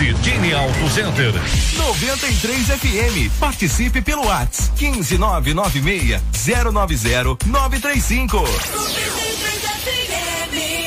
Dini Auto Center. 93 FM. Participe pelo WhatsApp 15996 090 935.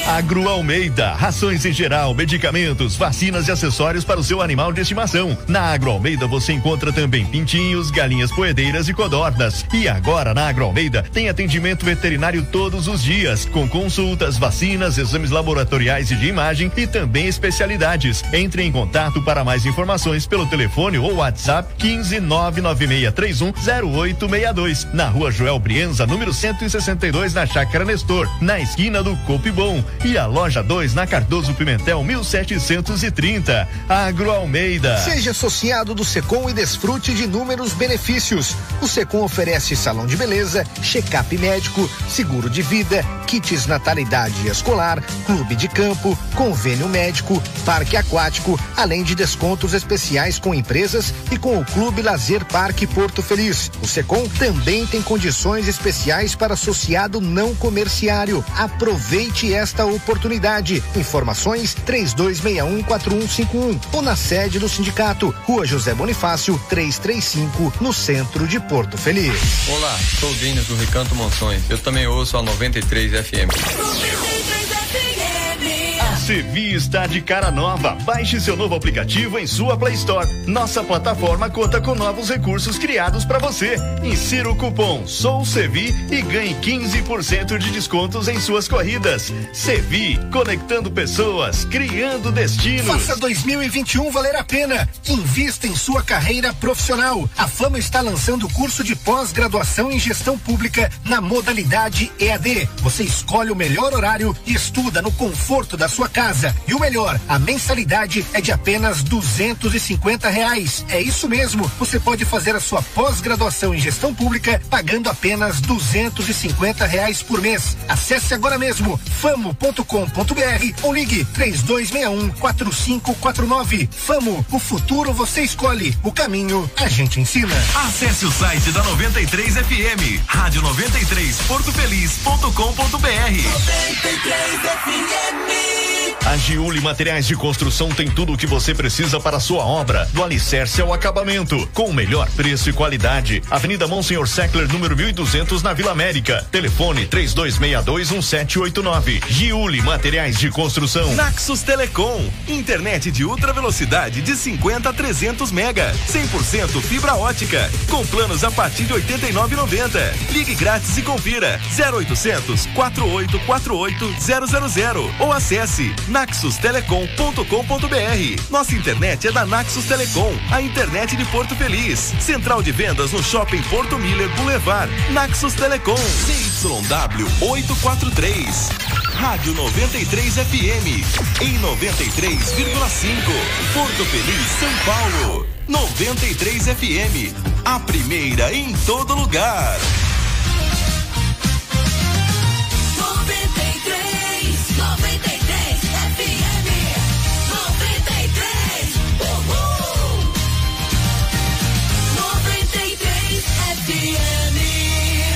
Agro Almeida, rações em geral, medicamentos, vacinas e acessórios para o seu animal de estimação. Na Agro Almeida você encontra também pintinhos, galinhas poedeiras e codornas. E agora na Agro Almeida tem atendimento veterinário todos os dias, com consultas, vacinas, exames laboratoriais e de imagem e também especialidades. Entre em contato para mais informações pelo telefone ou WhatsApp 15 99631 0862. Na rua Joel Brienza, número 162, na Chácara Nestor, na esquina do Copi Bom e a loja 2 na Cardoso Pimentel 1730. Agro Almeida. Seja associado do Secom e desfrute de inúmeros benefícios. O Secom oferece salão de beleza, check-up médico, seguro de vida, kits natalidade escolar, clube de campo, convênio médico, parque aquático, além de descontos especiais com empresas e com o Clube Lazer Parque Porto Feliz. O Secom também tem condições especiais para associado não comerciário. Aproveite esta oportunidade. Informações 32614151 ou na sede do sindicato, Rua José Bonifácio 335, no centro de Porto Feliz. Olá, sou o Denis do Recanto Monções. Eu também ouço a 93 FM. Sevi está de cara nova. Baixe seu novo aplicativo em sua Play Store. Nossa plataforma conta com novos recursos criados para você. Insira o cupom Sou Sevi e ganhe 15% de descontos em suas corridas. Sevi, conectando pessoas, criando destinos. Faça 2021 valer a pena. Invista em sua carreira profissional. A Fama está lançando o curso de pós-graduação em gestão pública na modalidade EAD. Você escolhe o melhor horário e estuda no conforto da sua casa. E o melhor, a mensalidade é de apenas duzentos e cinquenta reais. É isso mesmo. Você pode fazer a sua pós-graduação em gestão pública pagando apenas duzentos e cinquenta reais por mês. Acesse agora mesmo famo.com.br ou ligue três dois um quatro cinco quatro nove. Famo, o futuro você escolhe. O caminho a gente ensina. Acesse o site da 93 FM, rádio 93 portofeliz.com.br. 93 FM. A Giuli Materiais de Construção tem tudo o que você precisa para a sua obra, do alicerce ao acabamento, com o melhor preço e qualidade. Avenida Monsenhor Seckler, número 1200, na Vila América. Telefone 32621789. Giuli Materiais de Construção. Naxos Telecom, internet de ultra velocidade de 50 a 300 mega, 100% fibra ótica, com planos a partir de 89,90. Ligue grátis e confira 0800 4848 000 ou acesse naxustelecom.com.br. Nossa internet é da Naxos Telecom, a internet de Porto Feliz. Central de vendas no Shopping Porto Miller Boulevard. Naxos Telecom. CYW 843. Rádio 93 FM. Em 93,5. Porto Feliz, São Paulo. 93 FM. A primeira em todo lugar.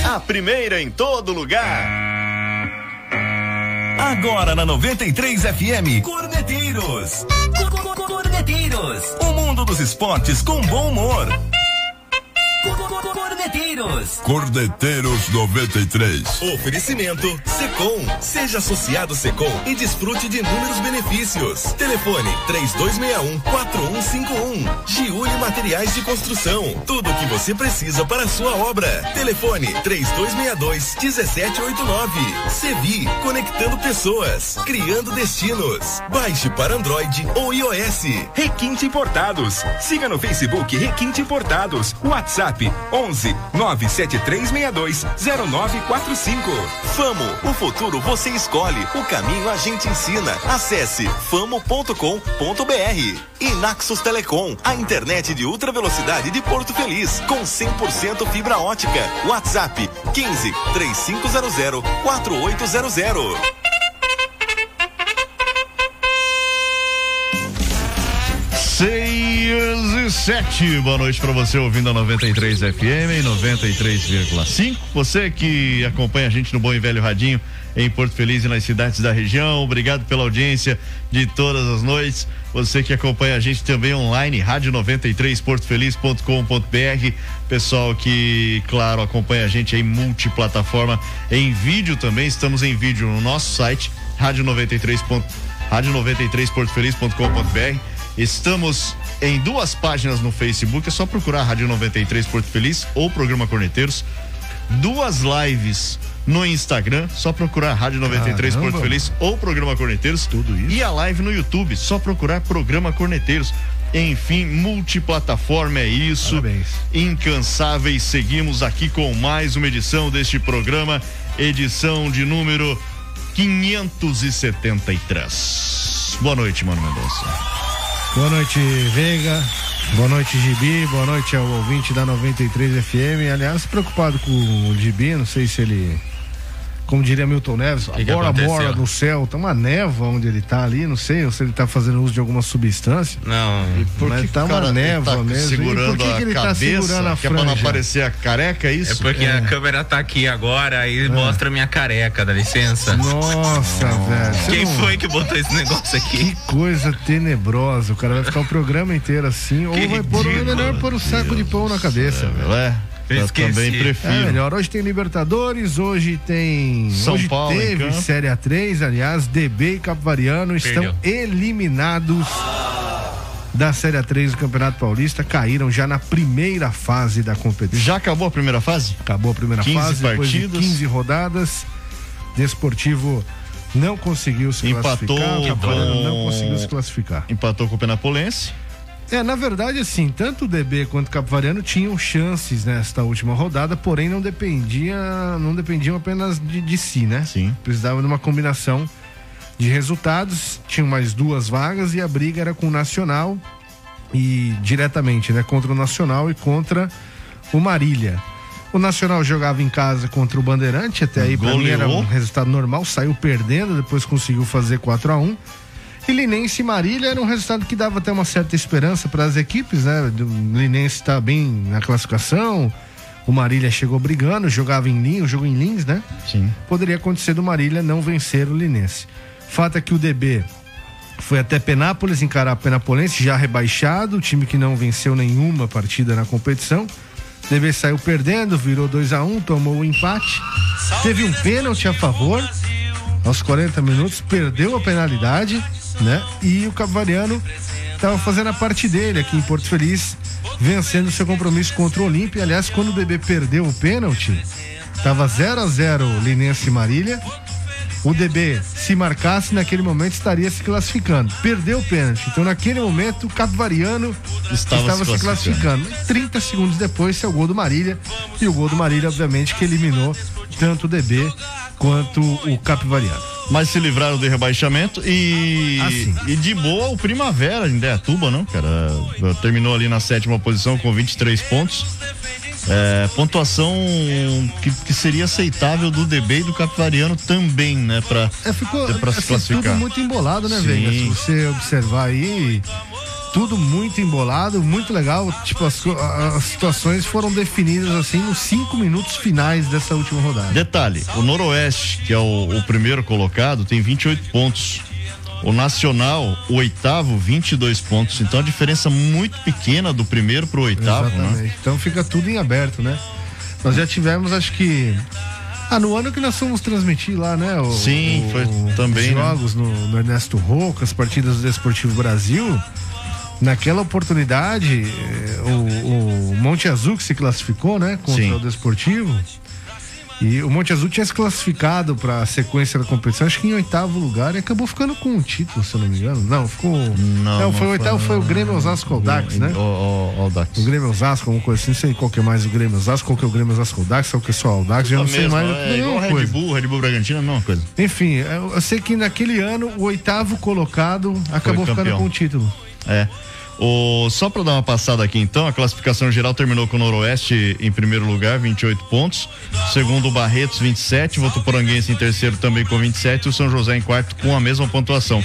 A primeira em todo lugar. Agora na 93 FM, Corneteiros. Corneteiros. O mundo dos esportes com bom humor. Cordeteiros. Cordeteiros 93. Oferecimento Secom. Seja associado Secom e desfrute de inúmeros benefícios. Telefone 3261 4151. Giuli Materiais de Construção. Tudo o que você precisa para a sua obra. Telefone 3262 1789. Sevi, conectando pessoas, criando destinos. Baixe para Android ou iOS. Requinte Importados. Siga no Facebook Requinte Importados. WhatsApp WhatsApp 11 97362 0945. Famo, o futuro você escolhe, o caminho a gente ensina. Acesse famo.com.br. E Naxos Telecom, a internet de ultra velocidade de Porto Feliz, com 100% fibra ótica. WhatsApp 15 3500 4800. Seis e sete. Boa noite para você ouvindo a 93 FM 93,5. Você que acompanha a gente no Bom e Velho Radinho em Porto Feliz e nas cidades da região. Obrigado pela audiência de todas as noites. Você que acompanha a gente também online, rádio 93 portofeliz.com.br. Pessoal que, claro, acompanha a gente em multiplataforma, em vídeo também. Estamos em vídeo no nosso site, rádio 93. Rádio 93 portofeliz.com.br. Estamos em duas páginas no Facebook, é só procurar Rádio 93 Porto Feliz ou Programa Corneteiros. Duas lives no Instagram, só procurar Rádio 93 Caramba. Porto Feliz ou Programa Corneteiros. Tudo isso. E a live no YouTube, só procurar Programa Corneteiros. Enfim, multiplataforma é isso. Parabéns. Incansáveis, seguimos aqui com mais uma edição deste programa, edição de número 573. Boa noite, Mano Mendonça. Boa noite, Veiga. Boa noite, Gibi. Boa noite ao ouvinte da 93 FM. Aliás, preocupado com o Gibi, não sei se ele como diria Milton Neves, que agora mora no céu, tá uma névoa onde ele tá ali, não sei, ou se ele tá fazendo uso de alguma substância. Não, e por que tá uma névoa tá mesmo. Segurando e por que, que ele tá cabeça, tá segurando a franja? Que é pra não aparecer a careca, é isso? É porque é. a câmera tá aqui agora e é. mostra minha careca, dá licença. Nossa, velho. Quem não... foi que botou esse negócio aqui? Que coisa tenebrosa. O cara vai ficar o programa inteiro assim, ou vai pôr, é melhor pôr o um saco de pão na cabeça, velho. É. Eu também prefiro. É melhor. Hoje tem Libertadores, hoje tem. São hoje Paulo. Teve Série A3, aliás, DB e Capivariano estão eliminados da Série A3 do Campeonato Paulista, caíram já na primeira fase da competição. Já acabou a primeira fase? Acabou a primeira 15 fase, partidas. depois de 15 rodadas. Desportivo não conseguiu se Empatou classificar. Com... não conseguiu se classificar. Empatou com o Penapolense. É, na verdade, assim, tanto o DB quanto o Capivariano tinham chances nesta última rodada, porém não dependia, não dependiam apenas de, de si, né? Sim. Precisava de uma combinação de resultados, tinham mais duas vagas e a briga era com o Nacional e diretamente, né, contra o Nacional e contra o Marília. O Nacional jogava em casa contra o Bandeirante, até aí para mim era um resultado normal, saiu perdendo, depois conseguiu fazer 4 a 1 e Linense e Marília era um resultado que dava até uma certa esperança para as equipes, né? O Linense está bem na classificação, o Marília chegou brigando, jogava em Lins, o jogo em Lins, né? Sim. Poderia acontecer do Marília não vencer o Linense. Fato é que o DB foi até Penápolis encarar a Penapolense, já rebaixado, o time que não venceu nenhuma partida na competição. O DB saiu perdendo, virou 2 a 1 um, tomou o um empate. Teve um pênalti a favor aos 40 minutos, perdeu a penalidade né? E o Capivariano estava fazendo a parte dele aqui em Porto Feliz, vencendo seu compromisso contra o Olímpia. Aliás, quando o DB perdeu o pênalti, estava 0 a 0 Linense e Marília. O DB, se marcasse naquele momento, estaria se classificando. Perdeu o pênalti. Então, naquele momento, o Capivariano estava, estava se, classificando. se classificando. 30 segundos depois, é o gol do Marília. E o gol do Marília, obviamente, que eliminou tanto o DB quanto o Capivariano mas se livraram do rebaixamento e, ah, e de boa o Primavera em Deatuba, não, cara? Terminou ali na sétima posição com 23 pontos. É, pontuação que, que, seria aceitável do DB e do Capivariano também, né? Pra, é, ficou, pra se assim, classificar. tudo muito embolado, né, Veiga? Se você observar aí, tudo muito embolado, muito legal. Tipo, as, as situações foram definidas assim nos cinco minutos finais dessa última rodada. Detalhe: o Noroeste, que é o, o primeiro colocado, tem 28 pontos. O Nacional, o oitavo, 22 pontos. Então a diferença muito pequena do primeiro pro oitavo. Né? Exatamente. Né? Então fica tudo em aberto, né? Nós já tivemos, acho que. Ah, no ano que nós fomos transmitir lá, né? O, Sim, o, foi também. Os né? jogos né? no, no Ernesto Roca, as partidas do Desportivo Brasil. Naquela oportunidade, eh, o, o, Monte Azul que se classificou, né? Contra Sim. o Desportivo. E o Monte Azul tinha se classificado para a sequência da competição, acho que em oitavo lugar, e acabou ficando com um título, se eu não me engano. Não, ficou. Não, não foi o oitavo, foi o Grêmio Osasco Aldax, né? O, o, Aldax. O Grêmio Osasco, alguma coisa assim, não sei qual que é mais o Grêmio Osasco, qual que é o Grêmio Osasco Aldax, qual que é só o Aldax, eu não sei mais. É, é igual Red Bull, Red Bull Bragantino, é a mesma coisa. Enfim, eu, eu sei que naquele ano o oitavo colocado acabou ficando com o título. É. O, só para dar uma passada aqui então, a classificação geral terminou com o Noroeste em primeiro lugar, 28 pontos. Segundo o Barretos, 27. Votuporanguense em terceiro também com 27. E o São José em quarto com a mesma pontuação.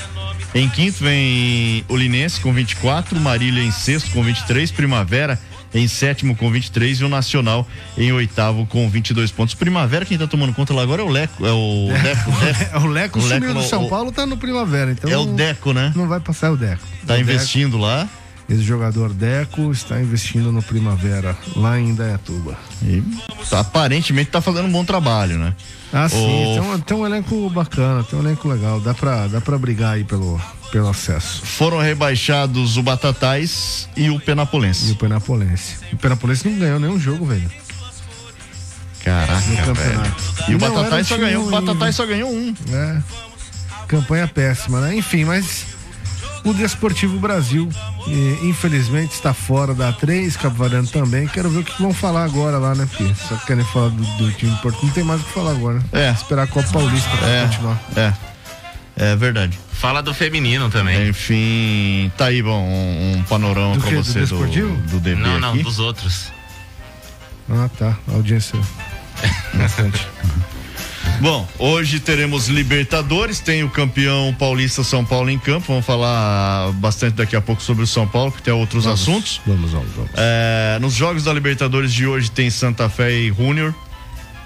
Em quinto vem o Linense com 24, Marília em sexto com 23, Primavera em sétimo com 23 e o Nacional em oitavo com 22 pontos. Primavera, quem tá tomando conta lá agora é o Leco, é o Deco, Deco. É, o Leco O sumiu Leco, do São Paulo, tá no Primavera, então É o Deco, né? não vai passar é o Deco. Tá O investindo lá. Esse jogador Deco está investindo no Primavera, lá em Indaiatuba. E tá- aparentemente tá fazendo um bom trabalho, né? Ah, sim, O- tem, um, tem um elenco bacana, tem um elenco legal, dá pra, dá pra brigar aí pelo, pelo acesso. Foram rebaixados o Batatais e o E Penapolense. o Penapolense. O Penapolense não ganhou nenhum jogo, velho. Caraca, No velho. campeonato. E o Não, Batatais só ganhou, o ruim, Batatais só ganhou um. É. Campanha péssima, né? Enfim, mas o Desportivo Brasil, eh, infelizmente, está fora da A3, Cavalhando também. Quero ver o que vão falar agora lá, né? Porque só querem falar do, do time do Porto. Não tem mais o que falar agora, né? É. Esperar a Copa Paulista pra É, continuar. é. É verdade. Fala do feminino também. Enfim, tá aí, bom, um, um panorama Do pra? Do você do, Desportivo? do DB não, não, aqui. dos outros. Ah, tá. Audiência. Bastante. Bom, hoje teremos Libertadores, tem o campeão paulista São Paulo em campo. Vamos falar bastante daqui a pouco sobre o São Paulo, que tem outros assuntos. Vamos, vamos, vamos. É, nos jogos da Libertadores de hoje tem Santa Fé e Júnior,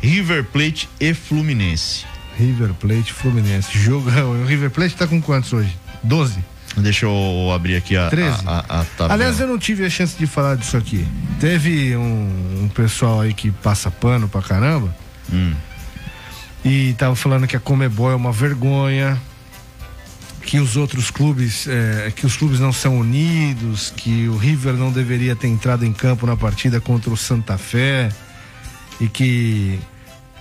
River Plate e Fluminense. River Plate Fluminense. Jogo. O River Plate tá com quantos hoje? 12? Deixa eu abrir aqui a, 13. a, a, a tabela. Aliás, eu não tive a chance de falar disso aqui. Teve um, um pessoal aí que passa pano pra caramba. Hum. E tava falando que a Comebol é uma vergonha. Que os outros clubes, é, que os clubes não são unidos, que o River não deveria ter entrado em campo na partida contra o Santa Fé e que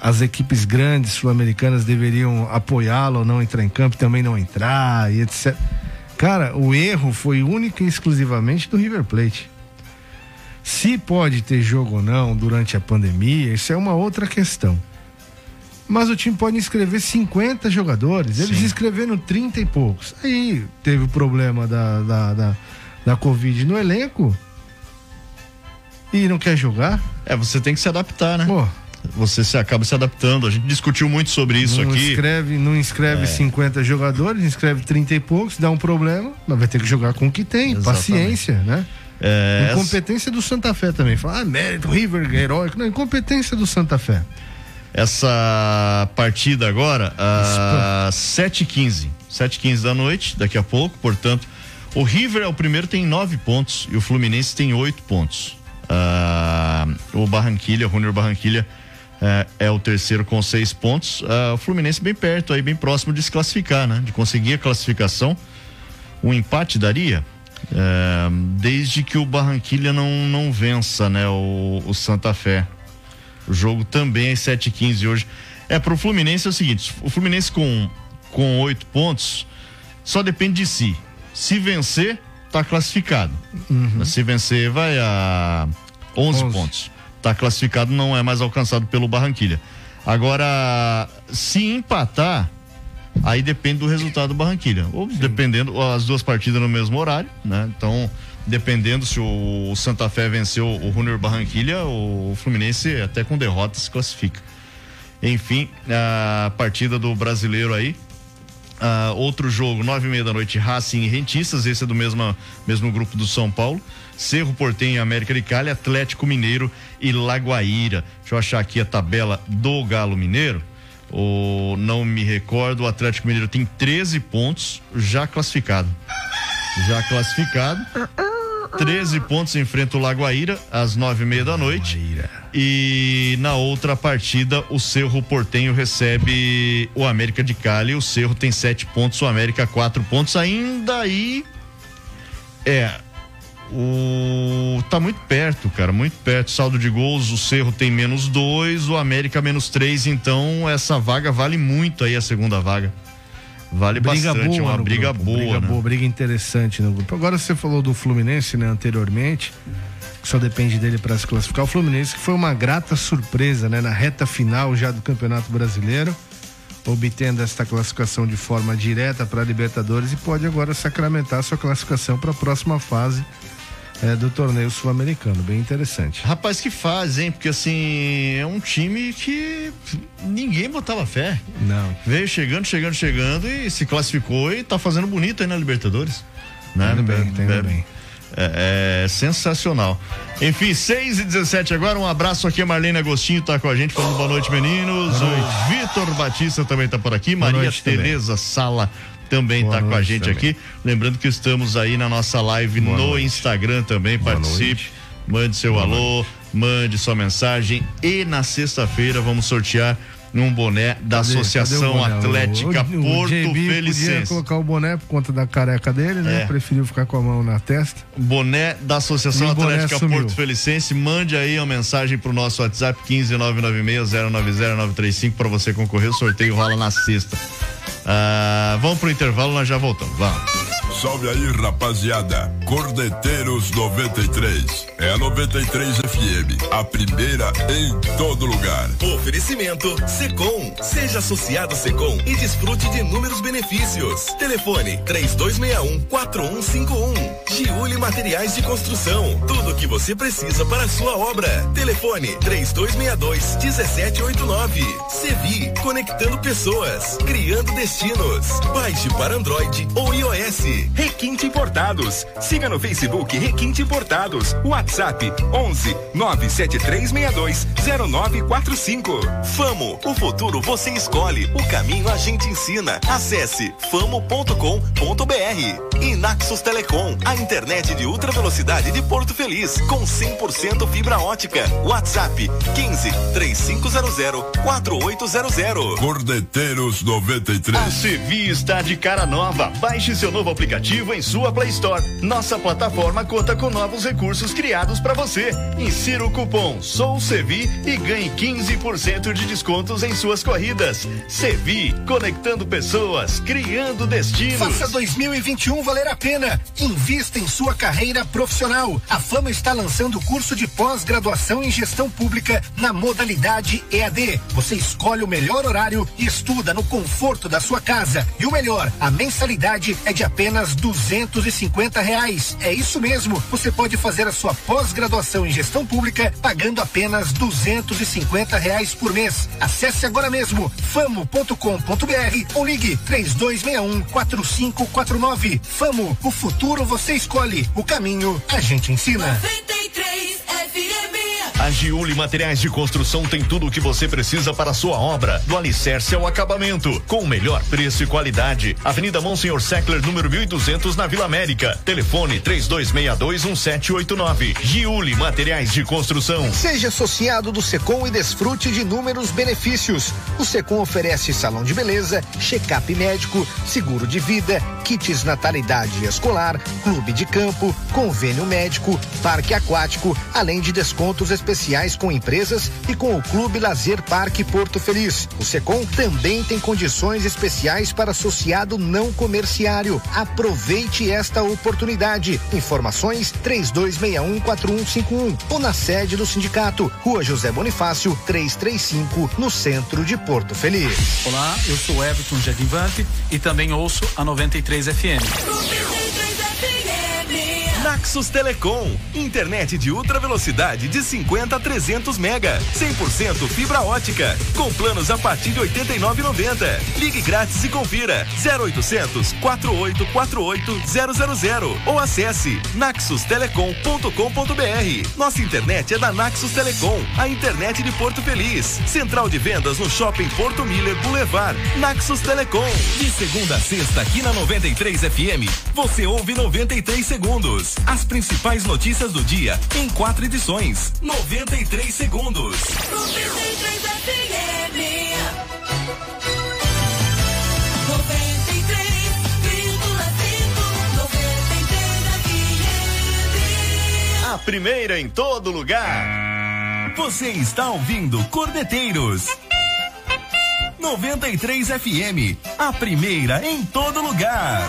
as equipes grandes sul-americanas deveriam apoiá-lo, não entrar em campo, também não entrar e etc. Cara, o erro foi único e exclusivamente do River Plate. Se pode ter jogo ou não durante a pandemia, isso é uma outra questão. Mas o time pode inscrever 50 jogadores, eles inscreveram 30 e poucos. Aí teve o problema da, da, da, da Covid no elenco e não quer jogar. É, você tem que se adaptar, né? Pô, Você se acaba se adaptando. A gente discutiu muito sobre isso não aqui. É. inscreve, não inscreve 50 jogadores, inscreve 30 e poucos, dá um problema, mas vai ter que jogar com o que tem. Exatamente. Paciência, né? É, Incompetência do Santa Fé também. Fala, ah, mérito, River, heróico. Não, incompetência do Santa Fé. Essa partida agora, às 7h15. 7h15 da noite, daqui a pouco, portanto. O River é o primeiro, tem nove pontos e o Fluminense tem oito pontos. Ah, o Barranquilha, o Júnior Barranquilha eh, é o terceiro com seis pontos. Ah, o Fluminense bem perto, aí bem próximo de se classificar, né? De conseguir a classificação. Um empate daria, eh, desde que o Barranquilha não, não vença, né? O, o Santa Fé. O jogo também é às 7h15 hoje. É, pro Fluminense é o seguinte: o Fluminense com, com oito pontos só depende de si. Se vencer, tá classificado. Se vencer, vai a 11, 11. pontos. Tá classificado, não é mais alcançado pelo Barranquilha. Agora, se empatar, aí depende do resultado do Barranquilha. Ou dependendo, as duas partidas no mesmo horário, né? Então, dependendo se o Santa Fé venceu o Júnior Barranquilha, o Fluminense até com derrota se classifica. Enfim, a partida do brasileiro aí. Ah, outro jogo, nove e meia da noite, Racing e Rentistas, esse é do mesmo, mesmo grupo do São Paulo. Cerro Portenho, América de Cali, Atlético Mineiro e Lagoaíra. Deixa eu achar aqui a tabela do Galo Mineiro. O, não me recordo, o Atlético Mineiro tem 13 pontos, já classificado. Já classificado. 13 pontos enfrenta o Lagoaíra às nove e meia da noite. E na outra partida, o Cerro Portenho recebe o América de Cali. O Cerro tem sete pontos, o América quatro pontos. Ainda aí. É. O. Tá muito perto, cara, muito perto. Saldo de gols, o Cerro tem menos dois, o América menos três. Então, essa vaga vale muito aí, a segunda vaga. Vale Briga bastante, boa uma briga grupo, boa. briga né? boa, briga interessante no grupo. Agora você falou do Fluminense, né, anteriormente, que só depende dele para se classificar. O Fluminense que foi uma grata surpresa, né, na reta final já do Campeonato Brasileiro, obtendo esta classificação de forma direta para a Libertadores e pode agora sacramentar sua classificação para a próxima fase é, do torneio sul-americano. Bem interessante. Rapaz, que faz, hein? Porque assim, é um time que ninguém botava fé. Não. Veio chegando, chegando, chegando e se classificou e tá fazendo bonito aí na Libertadores. Né? Tá bem, tá indo é, bem. É, é sensacional. Enfim, 6 e 17 agora. Um abraço aqui. A Marlene Agostinho tá com a gente, falando boa noite, meninos. Boa noite. O Vitor Batista também tá por aqui. Boa Maria noite também. Tereza Sala também Boa tá com a noite gente também. aqui. Lembrando que estamos aí na nossa live Boa no noite. Instagram também. Boa Participe, noite. mande seu alô, mande sua mensagem. E na sexta-feira vamos sortear um boné da Cadê? Associação Cadê o boné? Atlética O- o- o Porto JB Podia Felicense. colocar o boné por conta da careca dele, né? É. Preferiu ficar com a mão na testa. Boné da Associação o Atlética. Porto Felicense. Mande aí uma mensagem pro nosso WhatsApp 15996090935 para você concorrer. O sorteio rola na sexta. Ah, vamos pro intervalo, nós já voltamos. Vamos. Salve aí, rapaziada. Cordeteiros 93. É a 93 FM. A primeira em todo lugar. Oferecimento Secom. Seja associado Secom e desfrute de inúmeros benefícios. Telefone 3261-4151. Giuli Materiais de Construção. Tudo o que você precisa para a sua obra. Telefone 3262-1789. Sevi. Conectando pessoas. Criando destinos. Baixe para Android ou iOS. Requinte Importados. Siga no Facebook Requinte Importados. WhatsApp 11 97362 0945. Famo, o futuro você escolhe, o caminho a gente ensina. Acesse famo.com.br. E Naxos Telecom, a internet de ultra velocidade de Porto Feliz, com 100% fibra ótica. WhatsApp 15 3500 4800. Cordeteiros 93. A Sevi está de cara nova. Baixe seu novo aplicativo em sua Play Store. Nossa plataforma conta com novos recursos criados para você. Insira o cupom Sou Sevi e ganhe 15% de descontos em suas corridas. Sevi, conectando pessoas, criando destinos. Faça 2021 valer a pena. Invista em sua carreira profissional. A Fama está lançando o curso de pós-graduação em gestão pública na modalidade EAD. Você escolhe o melhor horário e estuda no conforto da sua casa. E o melhor, a mensalidade é de apenas duzentos e reais. É isso mesmo. Você pode fazer a sua pós-graduação em gestão pública pagando apenas duzentos e reais por mês. Acesse agora mesmo famo.com.br ou ligue três dois um quatro cinco quatro nove. Famo, o futuro você escolhe, o caminho a gente ensina. 93 FM. A Giuli Materiais de Construção tem tudo o que você precisa para a sua obra, do alicerce ao acabamento, com o melhor preço e qualidade. Avenida Monsenhor Seckler, número 1200, na Vila América. Telefone 32621789. Giuli Materiais de Construção. Seja associado do Secom e desfrute de inúmeros benefícios. O Secom oferece salão de beleza, check-up médico, seguro de vida, kits natalidade escolar, clube de campo, convênio médico, parque aquático, além de descontos com empresas e com o Clube Lazer Parque Porto Feliz. O Secom também tem condições especiais para associado não comerciário. Aproveite esta oportunidade. Informações 32614151 ou na sede do sindicato, Rua José Bonifácio, 335, no centro de Porto Feliz. Olá, eu sou Everton Jadivante e também ouço a 93 FM. 93 FM. Naxos Telecom, internet de ultra velocidade de 50 a 300 mega, 100% fibra ótica, com planos a partir de 89,90. Ligue grátis e confira 0800 4848 000 ou acesse naxustelecom.com.br. Nossa internet é da Naxos Telecom, a internet de Porto Feliz. Central de vendas no Shopping Porto Miller Boulevard. Naxos Telecom. De segunda a sexta aqui na 93 FM, você ouve 93 segundos. As principais notícias do dia em quatro edições. 93 segundos. 93 FM. 93,5. A primeira em todo lugar. Você está ouvindo Cordeteiros. 93 FM, a primeira em todo lugar.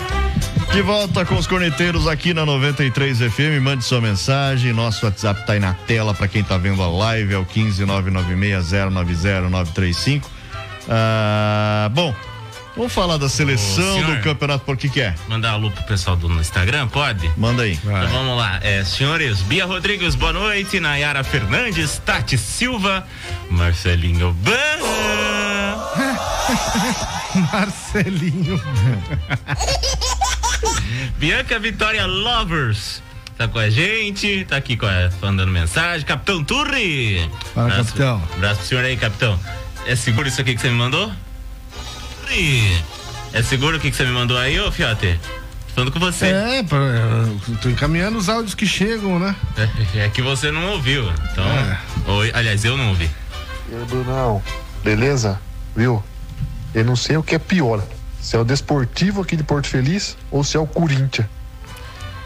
De volta com os corneteiros aqui na 93 FM. Mande sua mensagem. Nosso WhatsApp tá aí na tela para quem tá vendo a live. É o 15996090935. Ah, bom, Vamos falar da seleção senhor. do campeonato, por que que é? Mandar alô pro pessoal do no Instagram, pode? Manda aí. Então vamos lá. É, senhores, Bia Rodrigues, boa noite. Nayara Fernandes, Tati Silva, Marcelinho Ban. Marcelinho. Bianca Vitória Lovers. Tá com a gente, tá aqui com a, mandando mensagem. Capitão Turri. Fala, Abraço- capitão. Abraço pro senhor aí, capitão. É seguro isso aqui que você me mandou? Turri. É seguro o que que você me mandou aí, ô Fiote? Tô Falando com você. É, pra- tô encaminhando os áudios que chegam, né? É, é que você não ouviu. Então. É. Oi, aliás, eu não ouvi. E aí, Brunão, beleza? Viu? Eu não sei o que é pior. Se é o Desportivo aqui de Porto Feliz ou se é o Corinthians.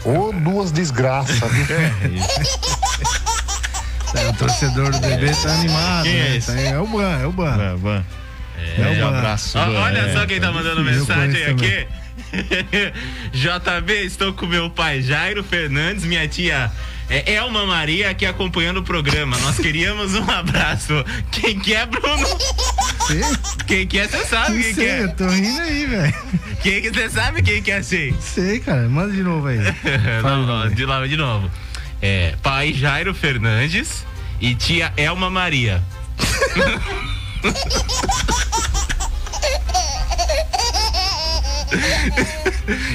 Ô, duas desgraças, viu? É, o torcedor do bebê tá animado. Quem é né? esse? Tá- é o Ban, é o Ban. É. É o um Ban. abraço. Ó, Van. olha É. só quem tá mandando mensagem aqui. JB, estou com meu pai Jairo Fernandes, minha tia é, Elma Maria aqui acompanhando o programa. Nós queríamos um abraço. Quem que é, Bruno? Sei, Quem que é, você sabe não quem que é. eu tô rindo aí, velho. Quem que você sabe quem que é, sei? Sei, cara. Manda de novo aí. Fala Não, de novo de novo. É, pai Jairo Fernandes e tia Elma Maria.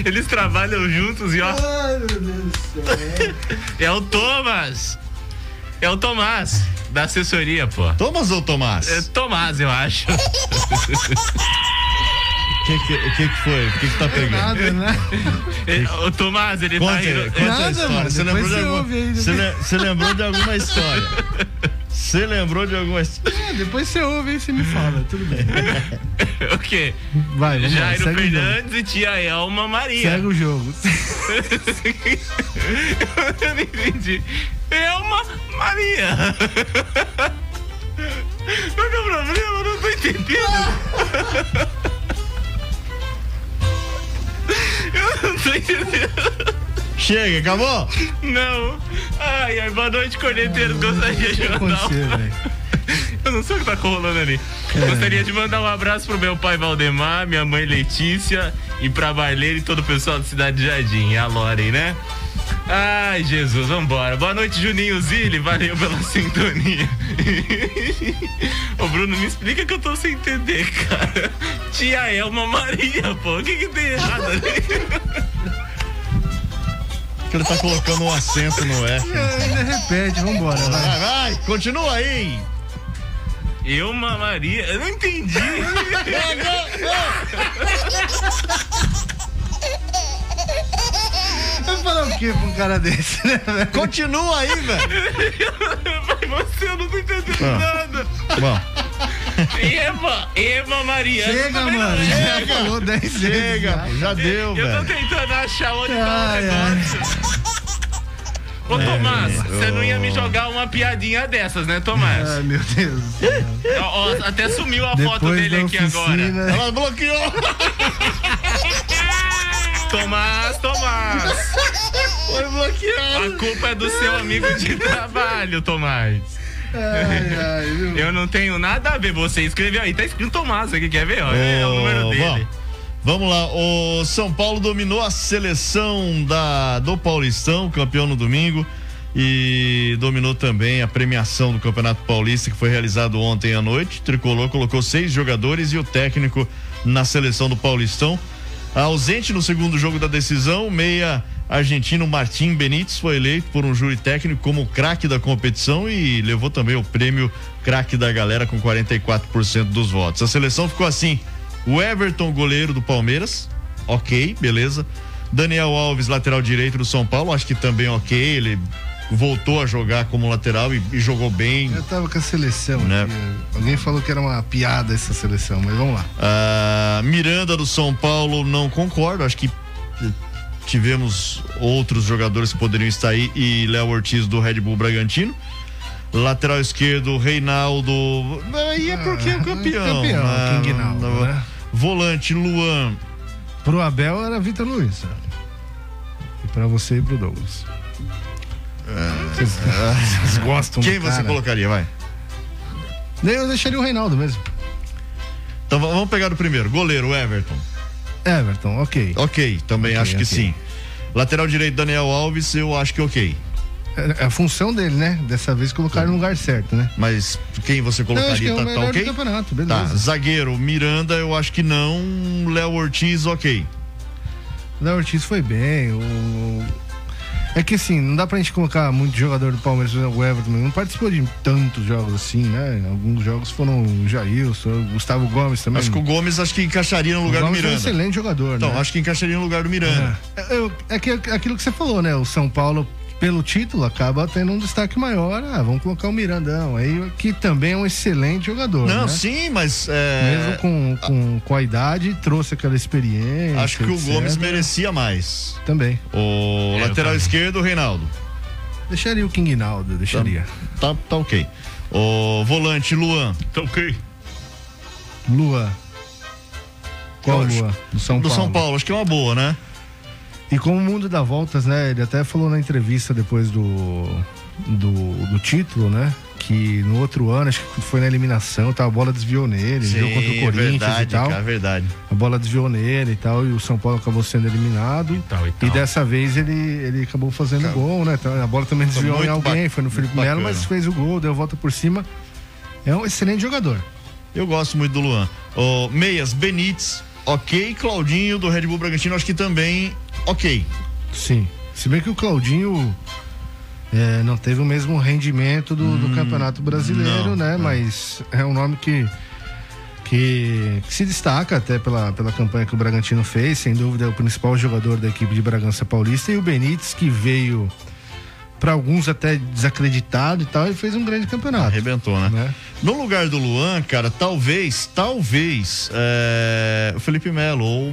Eles trabalham juntos e ó. Ai, meu Deus do céu. É o Thomas. É o Tomás, da assessoria, pô. Thomas ou Tomás? É Tomás, eu acho. O que, que, que que foi? O que que tá pegando? Nada, né? É, o Tomás, ele Conta, tá indo. conta a Nada, história. mano, Você lembrou, de você le- você lembrou de alguma história? Você lembrou de alguma história? É, depois você ouve e você me fala, tudo bem. o quê? Vai, vamos lá, Jairo jogo. Fernandes e tia Elma Maria. Segue o jogo. eu não entendi. Elma Maria. Qual que é o problema? Eu não tô entendendo. Eu não tô entendendo. Chega, acabou? Não. Ai, ai, boa noite, corneteiros. Gostaria de mandar um... Eu não sei o que tá rolando ali. Gostaria de mandar um abraço pro meu pai Valdemar, minha mãe Letícia e pra Marlene e todo o pessoal da Cidade de Jardim. E a Loren, né? Ai, Jesus, vambora. Boa noite, Juninho Zilli. Valeu pela sintonia. Ô, Bruno, me explica que eu tô sem entender, cara. Tia Elma Maria, pô. O que que tem errado ali? Que ele tá colocando um acento no F. Ainda repete, vambora, vai. Vai, vai, continua aí. Elma Maria? Eu não entendi. Vai falar o quê pra um cara desse, né, velho? Continua aí, velho. Você, eu não tô entendendo Ah. nada. Bom, Eva, Eva Maria. Chega, não- mano. Já Chega. falou 10 vezes. chega, já deu, Eu tô velho. tentando achar onde tá o negócio. Ô, Tomás, você não ia me jogar uma piadinha dessas, né, Tomás? Ai, meu Deus do céu. Ó, ó, até sumiu a foto Depois dele da aqui agora. Ela bloqueou. Tomás, Tomás. Foi bloqueado. A culpa é do seu amigo de trabalho, Tomás. Ai, ai, viu? Eu não tenho nada a ver. Você escreveu aí, tá escrito Tomás aqui, quer ver? Ó, é o número dele. bom, Vamos lá, o São Paulo dominou a seleção da, do Paulistão, campeão no domingo, e dominou também a premiação do Campeonato Paulista, que foi realizado ontem à noite. Tricolor colocou seis jogadores e o técnico na seleção do Paulistão. Ausente no segundo jogo da decisão, meia argentino Martim Benítez foi eleito por um júri técnico como craque da competição e levou também o prêmio craque da galera com 44% dos votos. A seleção ficou assim: o Everton, goleiro do Palmeiras, ok, beleza. Daniel Alves, lateral direito do São Paulo, acho que também ok, ele voltou a jogar como lateral e, e jogou bem. Eu tava com a seleção Né? aqui. Alguém falou que era uma piada essa seleção, mas vamos lá. Ah, Miranda do São Paulo, não concordo. Acho que tivemos outros jogadores que poderiam estar aí e Léo Ortiz do Red Bull Bragantino. Lateral esquerdo, Reinaldo. Aí é porque é o Ah, campeão. campeão, Ah, King né? Volante, Luan. Pro Abel era Vitor Luiz. E pra você e pro Douglas. Vocês, vocês gostam Quem do você cara. colocaria, vai? Eu deixaria o Reinaldo mesmo. Então vamos pegar o primeiro. Goleiro, Everton. Everton, ok. Ok, também Ok, acho que ok. sim. Lateral direito, Daniel Alves, eu acho que ok. É a função dele, né? Dessa vez colocaram no lugar certo, né? Mas quem você que colocaria? é o tá, tá ok? do campeonato, Tá, beleza. zagueiro, Miranda, eu acho que não. Léo Ortiz, ok. Léo Ortiz foi bem. O... É que assim, não dá pra gente colocar muito jogador do Palmeiras, o Everton não participou de tantos jogos assim, né? Alguns jogos foram o Jailson, o Gustavo Gomes também. Acho que o Gomes acho que encaixaria no lugar do Gomes é um Miranda. excelente jogador, Então, né? acho que encaixaria no lugar do Miranda. É, eu- é que aquilo que você falou, né? O São Paulo, pelo título, acaba tendo um destaque maior. Ah, vamos colocar o Mirandão. Aí, que também é um excelente jogador. Não, né? sim, mas. é, Mesmo com, com, com a idade, trouxe aquela experiência. Acho que o etc. Gomes merecia mais. Também. O Eu lateral também. esquerdo, Reinaldo. Deixaria o King Naldo, deixaria. Tá, tá ok. O volante, Luan. Tá ok. Lua. Qual Eu acho- Lua? Do São do Paulo. São Paulo, acho que é uma boa, né? E como o mundo dá voltas, né? Ele até falou na entrevista depois do, do, do título, né? Que no outro ano, acho que foi na eliminação, tá, a bola desviou nele, jogou contra o Corinthians verdade, e tal. cara, verdade. A bola desviou nele e tal, e o São Paulo acabou sendo eliminado. E, tal, e tal. dessa vez ele, ele acabou fazendo gol, né? Então, A bola também desviou em alguém, foi no Felipe Melo, mas fez o gol, deu a volta por cima. É um excelente jogador. Eu gosto muito do Luan. O Meias, Benítez, ok. Claudinho do Red Bull Bragantino, acho que também ok. Sim. Se bem que o Claudinho é, não teve o mesmo rendimento do, do Campeonato Brasileiro, Hum, não, né? não. Mas é um nome que, que, que se destaca até pela, pela campanha que o Bragantino fez. Sem dúvida, é o principal jogador da equipe de Bragança Paulista. E o Benítez, que veio para alguns até desacreditado e tal, ele fez um grande campeonato. Arrebentou, né? né? No lugar do Luan, cara, talvez, talvez, é, o Felipe Melo ou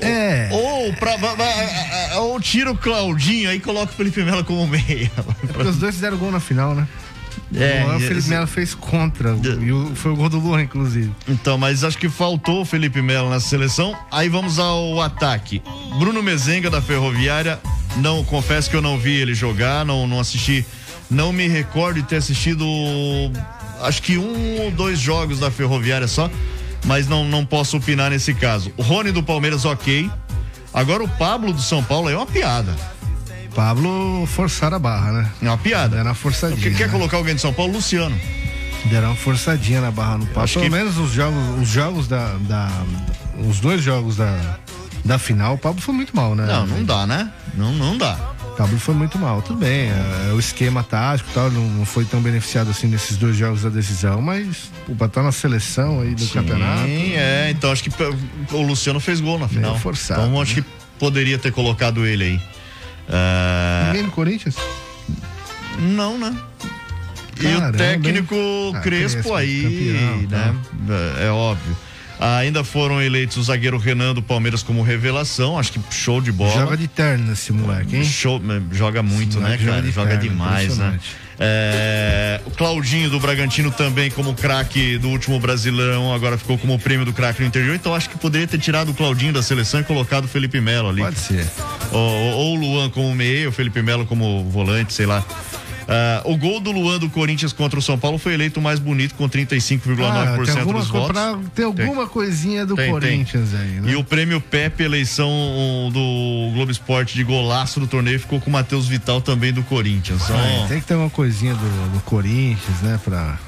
É. Ou, pra, va- va- ou tira o Claudinho aí e coloca o Felipe Melo como meia. Porque os dois fizeram gol na final, né? É, o Felipe Melo fez contra. E o- foi o gol do Luan, inclusive. Então, mas acho que faltou o Felipe Melo nessa seleção. Aí vamos ao ataque. Bruno Mezenga da Ferroviária. Não, confesso que eu não vi ele jogar, não, não assisti. Não me recordo de ter assistido. Acho que um ou dois jogos da Ferroviária só. Mas não, não posso opinar nesse caso. O Rony do Palmeiras, ok. Agora o Pablo do São Paulo é uma piada. Pablo forçaram a barra, né? É uma piada. Deram uma forçadinha. Quer, quer né? colocar alguém de São Paulo? Luciano. Deram uma forçadinha na barra no Pablo. Acho Pelo que- menos os jogos, os jogos da, da- Os dois jogos da, da final, o Pablo foi muito mal, né? Não, não dá, né? Não, não dá. O Pablo foi muito mal. Tudo bem, é, o esquema tático tal, não, foi tão beneficiado assim nesses dois jogos da decisão, mas pra estar na seleção aí do campeonato. Sim, é. Então acho que o Luciano fez gol na final. forçado, Então acho né? que poderia ter colocado ele aí. Ah, Ninguém no Corinthians? não, né? e o Caramba, técnico? Ah, Crespo, Crespo, aí, campeão, tá. né? É óbvio. Ainda foram eleitos o zagueiro Renan do Palmeiras como revelação. Acho que show de bola. Joga de terno esse moleque, hein? Show, joga muito, né, cara? joga Joga perna, demais, né? É, o Claudinho do Bragantino também como craque do último Brasileirão, agora ficou como prêmio do craque no interior. Então acho que poderia ter tirado o Claudinho da seleção e colocado o Felipe Melo ali. Pode ser. Ou, ou o Luan como meia, o Felipe Melo como volante, sei lá. Ah, o gol do Luan do Corinthians contra o São Paulo foi eleito o mais bonito com 35,9% Ah, tem alguma, dos votos. pra- tem alguma coisinha do Tem, tem. Corinthians aí, né? E o prêmio Pepe, eleição do Globo Esporte de golaço do torneio, ficou com o Matheus Vital também do Corinthians. Então, Ah, tem que ter uma coisinha do, do Corinthians, né? Pra...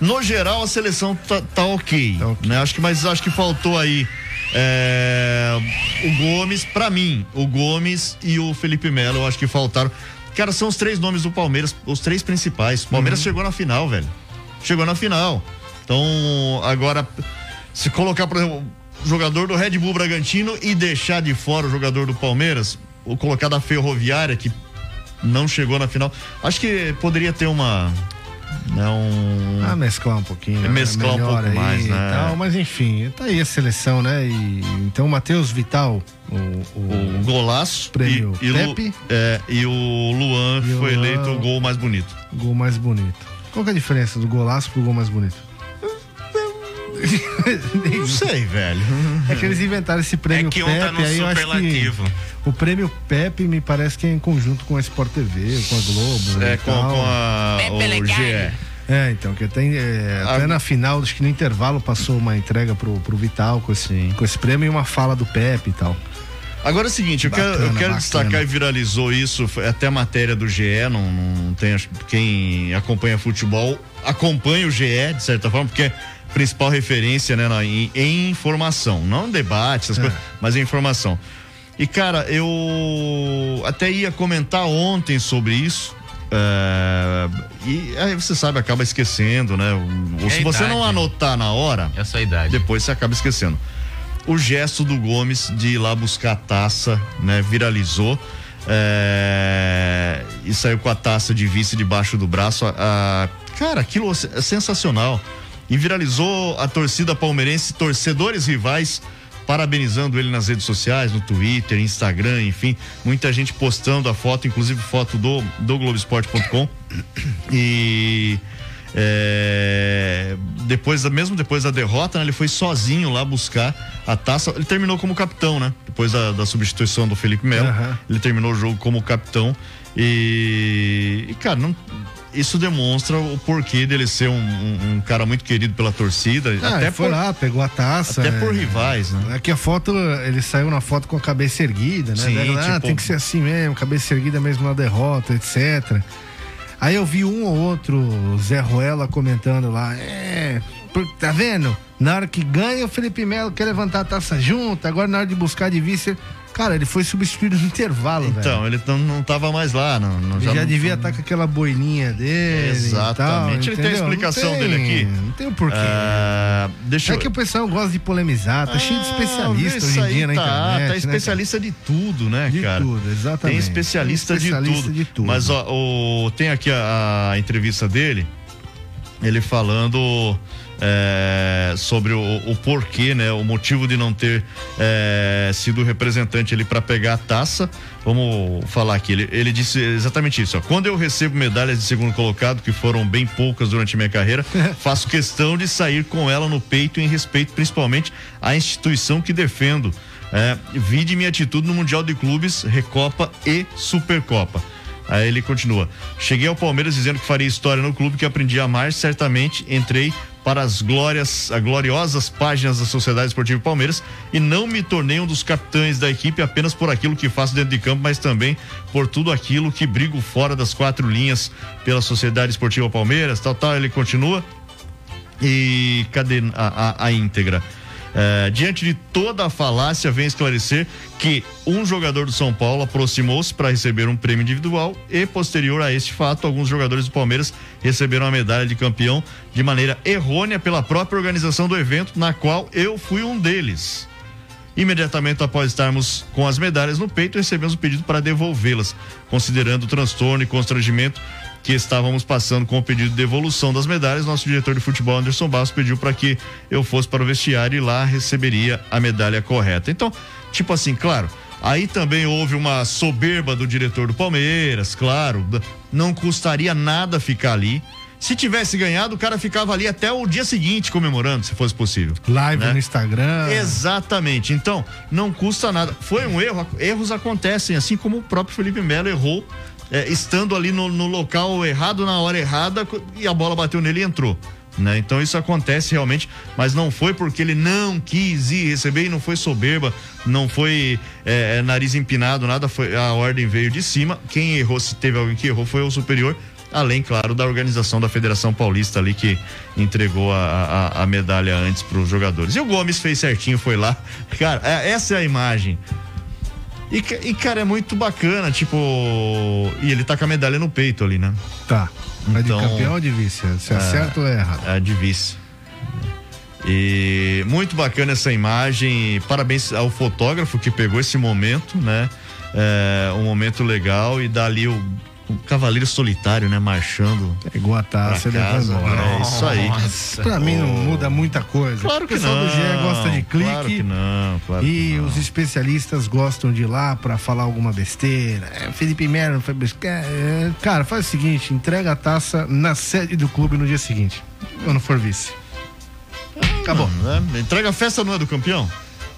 no geral, a seleção tá, tá ok. Né? Acho que, mas acho que faltou aí é, o Gomes, pra mim, o Gomes e o Felipe Melo, eu acho que faltaram. Cara, são os três nomes do Palmeiras, os três principais. O Palmeiras Uhum. chegou na final, velho. Chegou na final. Então, agora, se colocar, por exemplo, o jogador do Red Bull Bragantino e deixar de fora o jogador do Palmeiras, ou colocar da Ferroviária, que não chegou na final, acho que poderia ter uma. Né, um... Ah, mesclar um pouquinho. É né? mesclar um Melhor pouco aí mais, né? tal, mas enfim, tá aí a seleção, né? E, então, o Matheus Vital, o, o, o golaço prêmio e, e, Lu- Pepe, é, e o Luan E foi Luan- eleito o gol mais bonito. gol mais bonito. Qual que é a diferença do golaço pro gol mais bonito? Não sei, velho. É que eles inventaram esse prêmio É que um Pepe, tá no aí eu acho que superlativo. o prêmio Pepe me parece que é em conjunto com a Sport TV, com a Globo. É, com, com a, o GE. É, então, que até, é, até na final, acho que no intervalo passou uma entrega pro, pro Vital com esse, com esse prêmio e uma fala do Pepe e tal. Agora é o seguinte, eu quero, eu Bacana, quero bacana. destacar e viralizou isso, foi até a matéria do GE, não, não tem, quem acompanha futebol, acompanha o GE, de certa forma, porque é principal referência, né, na- em, em informação, não debate, essas É. coisas, mas em informação. E, cara, eu até ia comentar ontem sobre isso, é, e aí você sabe, acaba esquecendo, né? Ou É se você não idade. anotar na hora, É a sua idade. depois você acaba esquecendo. O gesto do Gomes de ir lá buscar a taça, né? Viralizou. é, e saiu com a taça de vice debaixo do braço. a- a- cara, aquilo é sensacional. E viralizou a torcida palmeirense, torcedores rivais, parabenizando ele nas redes sociais, no Twitter, Instagram, enfim. Muita gente postando a foto, inclusive foto do, do Globoesporte.com. E é, depois, mesmo depois da derrota, né, ele foi sozinho lá buscar a taça. Ele terminou como capitão, né? Depois da, da substituição do Felipe Melo, Aham. ele terminou o jogo como capitão. E, e, cara, não- isso demonstra o porquê dele ser um, um- um cara muito querido pela torcida. Ah, até ele foi por, lá, pegou a taça. até é. por rivais, né? Aqui a foto, ele saiu na foto com a cabeça erguida, né? Sim, Daí, ah, tipo- tem que ser assim mesmo, cabeça erguida mesmo na derrota, etc. Aí eu vi um ou outro Zé Ruela comentando lá, é, por- tá vendo? Na hora que ganha, o Felipe Melo quer levantar a taça junto, agora na hora de buscar de vice, cara, ele foi substituído no intervalo, velho. Então, ele não, não tava mais lá, não, não- Ele já, não- devia estar com aquela boininha dele. Exatamente. e Ele tal, tem a explicação tem- dele aqui. Não tem o porquê. Ah, deixa é eu- que o pessoal gosta de polemizar, tá cheio de especialista isso hoje em dia na tá, internet. Tá né, especialista de tudo, né, De cara? tudo, exatamente. Tem especialista, Tem especialista de, tudo. de tudo. Mas ó, o- tem aqui a, a entrevista dele, ele falando é, sobre o, o porquê, né? O motivo de não ter é, sido representante ali para pegar a taça. Vamos falar aqui. Ele, ele disse exatamente isso. Ó. Quando eu recebo medalhas de segundo colocado, que foram bem poucas durante minha carreira, faço questão de sair com ela no peito em respeito principalmente à instituição que defendo. É, vide minha atitude no Mundial de Clubes, Recopa e Supercopa. Aí ele continua. Cheguei ao Palmeiras dizendo que faria história no clube que aprendi a amar, certamente entrei para as glórias, as gloriosas páginas da Sociedade Esportiva Palmeiras e não me tornei um dos capitães da equipe apenas por aquilo que faço dentro de campo, mas também por tudo aquilo que brigo fora das quatro linhas pela Sociedade Esportiva Palmeiras, tal, tal. Ele continua e cadê a, a, a íntegra? É, diante de toda a falácia, vem esclarecer que um jogador do São Paulo aproximou-se para receber um prêmio individual e, posterior a este fato, alguns jogadores do Palmeiras receberam a medalha de campeão de maneira errônea pela própria organização do evento, na qual eu fui um deles. Imediatamente após estarmos com as medalhas no peito, recebemos o pedido para devolvê-las, considerando o transtorno e constrangimento que estávamos passando com o pedido de devolução das medalhas. Nosso diretor de futebol, Anderson Bastos, pediu para que eu fosse para o vestiário e lá receberia a medalha correta. Então, tipo assim, claro, aí também houve uma soberba do diretor do Palmeiras, claro, não custaria nada ficar ali. Se tivesse ganhado, o cara ficava ali até o dia seguinte comemorando, se fosse possível. Live né? no Instagram. Exatamente. Então, não custa nada. Foi um erro, erros acontecem, assim como o próprio Felipe Melo errou, é, estando ali no, no local errado, na hora errada, e a bola bateu nele e entrou. Né? Então isso acontece realmente, mas não foi porque ele não quis ir receber e não foi soberba, não foi é, é, nariz empinado, nada, foi a ordem veio de cima. Quem errou, se teve alguém que errou, foi o superior, além, claro, da organização da Federação Paulista ali que entregou a, a, a medalha antes para os jogadores. E o Gomes fez certinho, foi lá. Cara, é- essa é a imagem. E, e, cara, é muito bacana, tipo. E ele tá com a medalha no peito ali, né? Tá. Mas de Então, campeão ou de vice? Você é, acerta ou é errado? É de vice. E muito bacana essa imagem. Parabéns ao fotógrafo que pegou esse momento, né? É, um momento legal e dali o, o Cavaleiro Solitário, né? Marchando. Pegou a taça e pra casa. É isso aí. Pra mim não muda muita coisa. Claro que o pessoal não. do GE gosta de clique. Claro que não, claro e que não. os especialistas gostam de ir lá pra falar alguma besteira. É, Felipe Melo não foi besteira. É, cara, faz o seguinte: entrega a taça na sede do clube no dia seguinte. Quando for vice. Acabou. Né? Entrega a festa não é do campeão?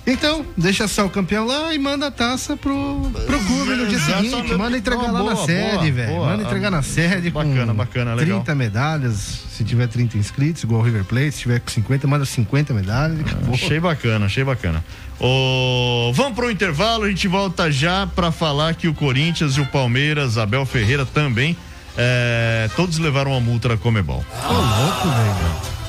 Então, deixa só o campeão lá e manda a taça pro, pro clube no dia seguinte. Manda entregar lá na boa, sede, boa, velho. Manda entregar na sede Bacana, com bacana, legal. 30 medalhas. Se tiver 30 inscritos, igual o River Plate. Se tiver com 50, manda 50 medalhas. e acabou. Achei bacana, achei bacana. Ô, vamos pro intervalo, a gente volta já pra falar que o Corinthians e o Palmeiras, Abel Ferreira também, é, todos levaram uma multa da Comebol. Ô, louco, velho.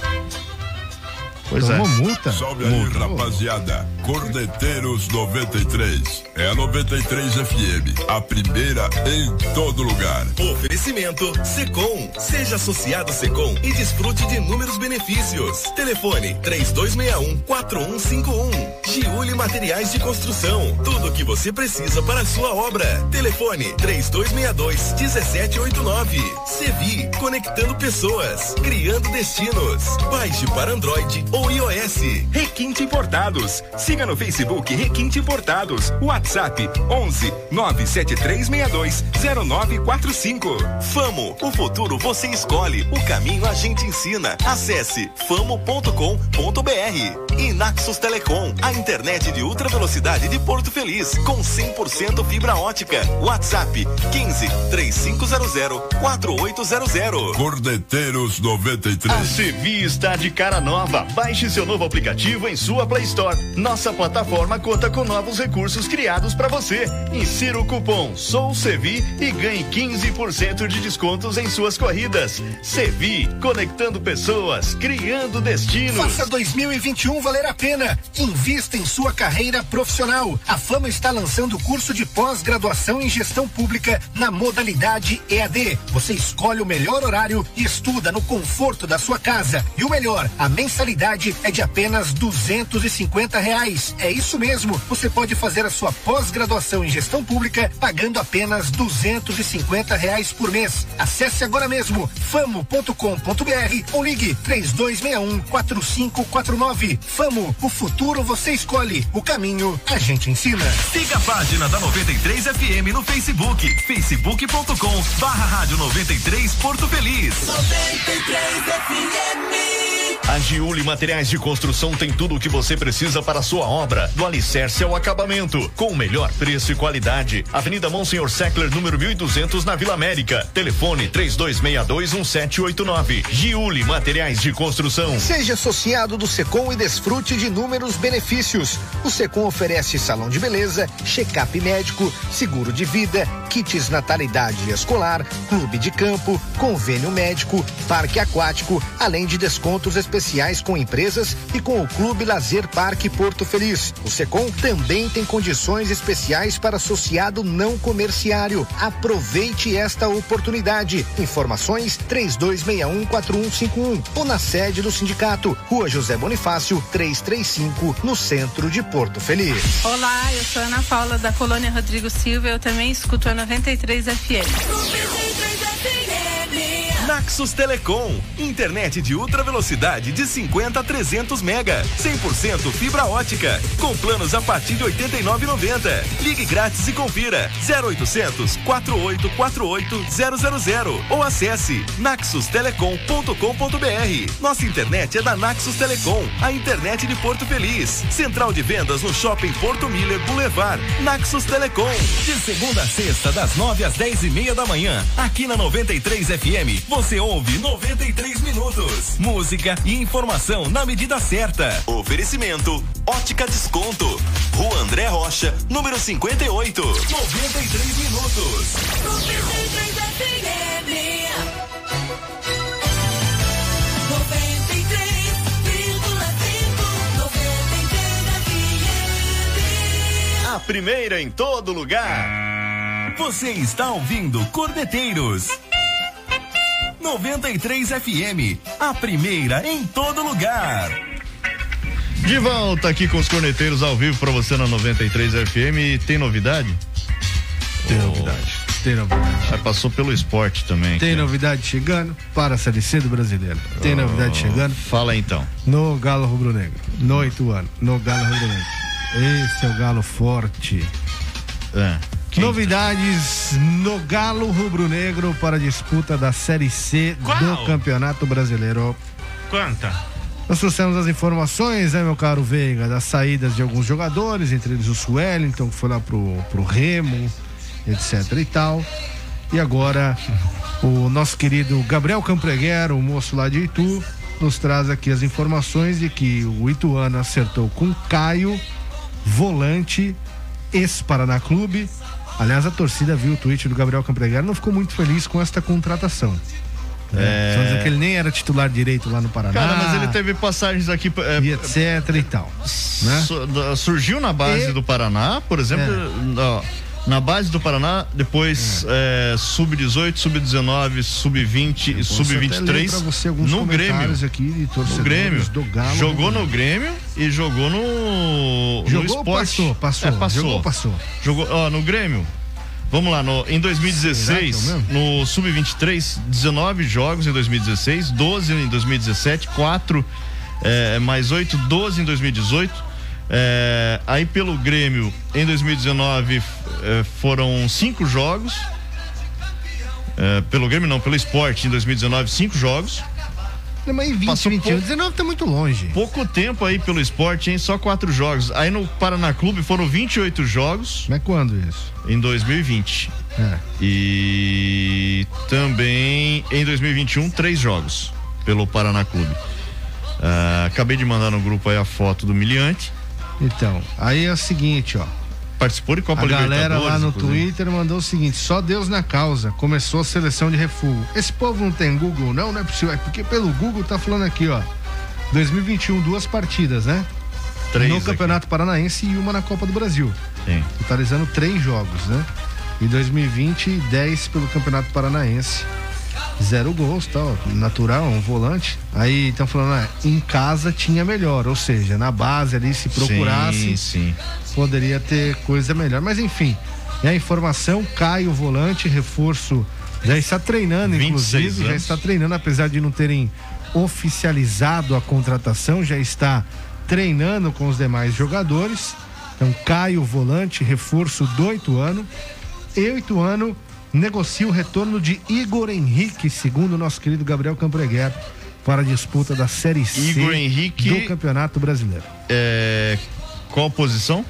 Pois Tomou é. multa? Salve aí, rapaziada. Cordeteiros 93. É a 93 FM. A primeira em todo lugar. Oferecimento Secom. Seja associado Secom e desfrute de inúmeros benefícios. Telefone 3261-4151. Giuli Materiais de Construção. Tudo o que você precisa para a sua obra. Telefone 3262-1789. Sevi. Conectando pessoas. Criando destinos. Baixe para Android ou iOS. Requinte Importados. Siga no Facebook Requinte Importados. WhatsApp 11 97362 0945. Famo, o futuro você escolhe, o caminho a gente ensina. Acesse famo.com.br. Naxos Telecom, a internet de ultra velocidade de Porto Feliz, com 100% fibra ótica. WhatsApp 15 3500 4800. Cordeteiros 93. A Sevi está de cara nova. Baixe seu novo aplicativo em sua Play Store. Nossa plataforma conta com novos recursos criados para você. Insira o cupom SOUSEVI e ganhe 15% de descontos em suas corridas. Sevi, conectando pessoas, criando destinos. Faça 2021 valer a pena. Invista em sua carreira profissional. A Fama está lançando o curso de pós-graduação em gestão pública na modalidade EAD. Você escolhe o melhor horário e estuda no conforto da sua casa. E o melhor, a mensalidade é de apenas duzentos e reais. É isso mesmo. Você pode fazer a sua pós-graduação em gestão pública pagando apenas duzentos e reais por mês. Acesse agora mesmo famo.com.br ou ligue três dois um quatro cinco quatro nove. Famo, o futuro você escolhe, o caminho a gente ensina. Siga a página da 93 FM no Facebook, facebook.com barra rádio 93 Porto Feliz. 93 FM. A Giuli Materiais de Construção tem tudo o que você precisa para a sua obra, do alicerce ao acabamento, com o melhor preço e qualidade. Avenida Monsenhor Seckler, número 1200, na Vila América. Telefone 32621789. Giuli Materiais de Construção. Seja associado do Secom e desfrute de inúmeros benefícios. O Secom oferece salão de beleza, check-up médico, seguro de vida, kits natalidade escolar, clube de campo, convênio médico, parque aquático, além de descontos especiais com empresas e com o Clube Lazer Parque Porto Feliz. O Secom também tem condições especiais para associado não comerciário. Aproveite esta oportunidade. Informações 32614151 ou na sede do sindicato, Rua José Bonifácio, 335, no centro de Porto Feliz. Olá, eu sou Ana Paula da Colônia Rodrigo Silva. Eu também escuto a 93 FM. Naxos Telecom, internet de ultra velocidade de 50 a 300 mega, 100% fibra ótica, com planos a partir de 89,90. Ligue grátis e confira 0800 4848 000 ou acesse naxustelecom.com.br. Nossa internet é da Naxos Telecom, a internet de Porto Feliz. Central de vendas no Shopping Porto Miller Boulevard. Naxos Telecom, de segunda a sexta das 9 às 10 e meia da manhã, aqui na 93 FM. Você ouve 93 minutos. Música e informação na medida certa. Oferecimento Ótica Desconto. Rua André Rocha, número 58. 93 minutos. 93 FM. 93,5, A primeira em todo lugar. Você está ouvindo Cordeteiros. 93 FM, a primeira em todo lugar. De volta aqui com os corneteiros ao vivo para você na 93 FM. Tem novidade? Tem novidade. Tem novidade. Ah, passou pelo esporte também. Tem aqui. novidade chegando para a Série C do Brasileiro. Tem novidade chegando. Fala então. No Galo Rubro Negro. No Ituano. No Galo Rubro Negro. Esse é o Galo forte. É. Novidades no Galo Rubro Negro para a disputa da Série C Qual? do Campeonato Brasileiro. Quanta? Nós trouxemos as informações, né, meu caro Veiga, das saídas de alguns jogadores, entre eles o Suellington, que foi lá pro, pro Remo, etc e tal. E agora o nosso querido Gabriel Campreguer, o moço lá de Itu, nos traz aqui as informações de que o Ituano acertou com Caio, volante, ex-Paraná Clube. Aliás, a torcida viu o tweet do Gabriel Campreguer e não ficou muito feliz com esta contratação. É. Estão dizendo que ele nem era titular direito lá no Paraná. Cara, mas ele teve passagens aqui. É, e etc e tal. Né? surgiu na base E- do Paraná, por exemplo, ó, na base do Paraná, depois é, sub-18, sub-19, sub-20 e Posso até ler sub-23 pra você alguns no Grêmio. aqui No Grêmio. Galo. jogou no Grêmio e jogou no, Jogou no esporte. passou? Passou. É, passou. Jogou ou passou? Jogou, ó, no Grêmio. Vamos lá, no, em 2016, Será que é no Sub-23, 19 jogos em 2016, 12 em 2017, 4 é, mais 8, 12 em 2018. É, aí pelo Grêmio, em 2019, f- é, foram 5 jogos. É, pelo Grêmio não, pelo esporte, em 2019, 5 jogos. Não, mas 20, Passou 21, pouco- 19 tá muito longe. Pouco tempo aí pelo esporte, hein? Só quatro jogos. Aí no Paraná Clube foram 28 jogos. Mas quando isso? Em 2020. É. E também em 2021, três jogos pelo Paraná Clube. Ah, acabei de mandar no grupo aí a foto do Miliante. Então, aí é o seguinte, ó. Participou de Copa a galera Libertadores. lá no inclusive. Twitter mandou o seguinte: só Deus na causa. Começou a seleção de refúgio. Esse povo não tem Google, não? Não é possível. É porque pelo Google tá falando aqui, ó. 2021, duas partidas, né? Três no aqui. Campeonato Paranaense e uma na Copa do Brasil. Sim. Totalizando três jogos, né? Em 2020, 10 pelo Campeonato Paranaense. Zero gols, tal, natural, um volante. Aí estão falando, ah, em casa tinha melhor, ou seja, na base ali, se procurasse, Sim, sim. poderia ter coisa melhor. Mas enfim, é a informação, Caio, volante, reforço, já está treinando, 26 inclusive, já anos. está treinando, apesar de não terem oficializado a contratação, já está treinando com os demais jogadores. Então, Caio, volante, reforço do Ituano. E o Ituano negocia o retorno de Igor Henrique, segundo o nosso querido Gabriel Campreguer, para a disputa da Série C Igor Henrique- do Campeonato Brasileiro. É, qual posição?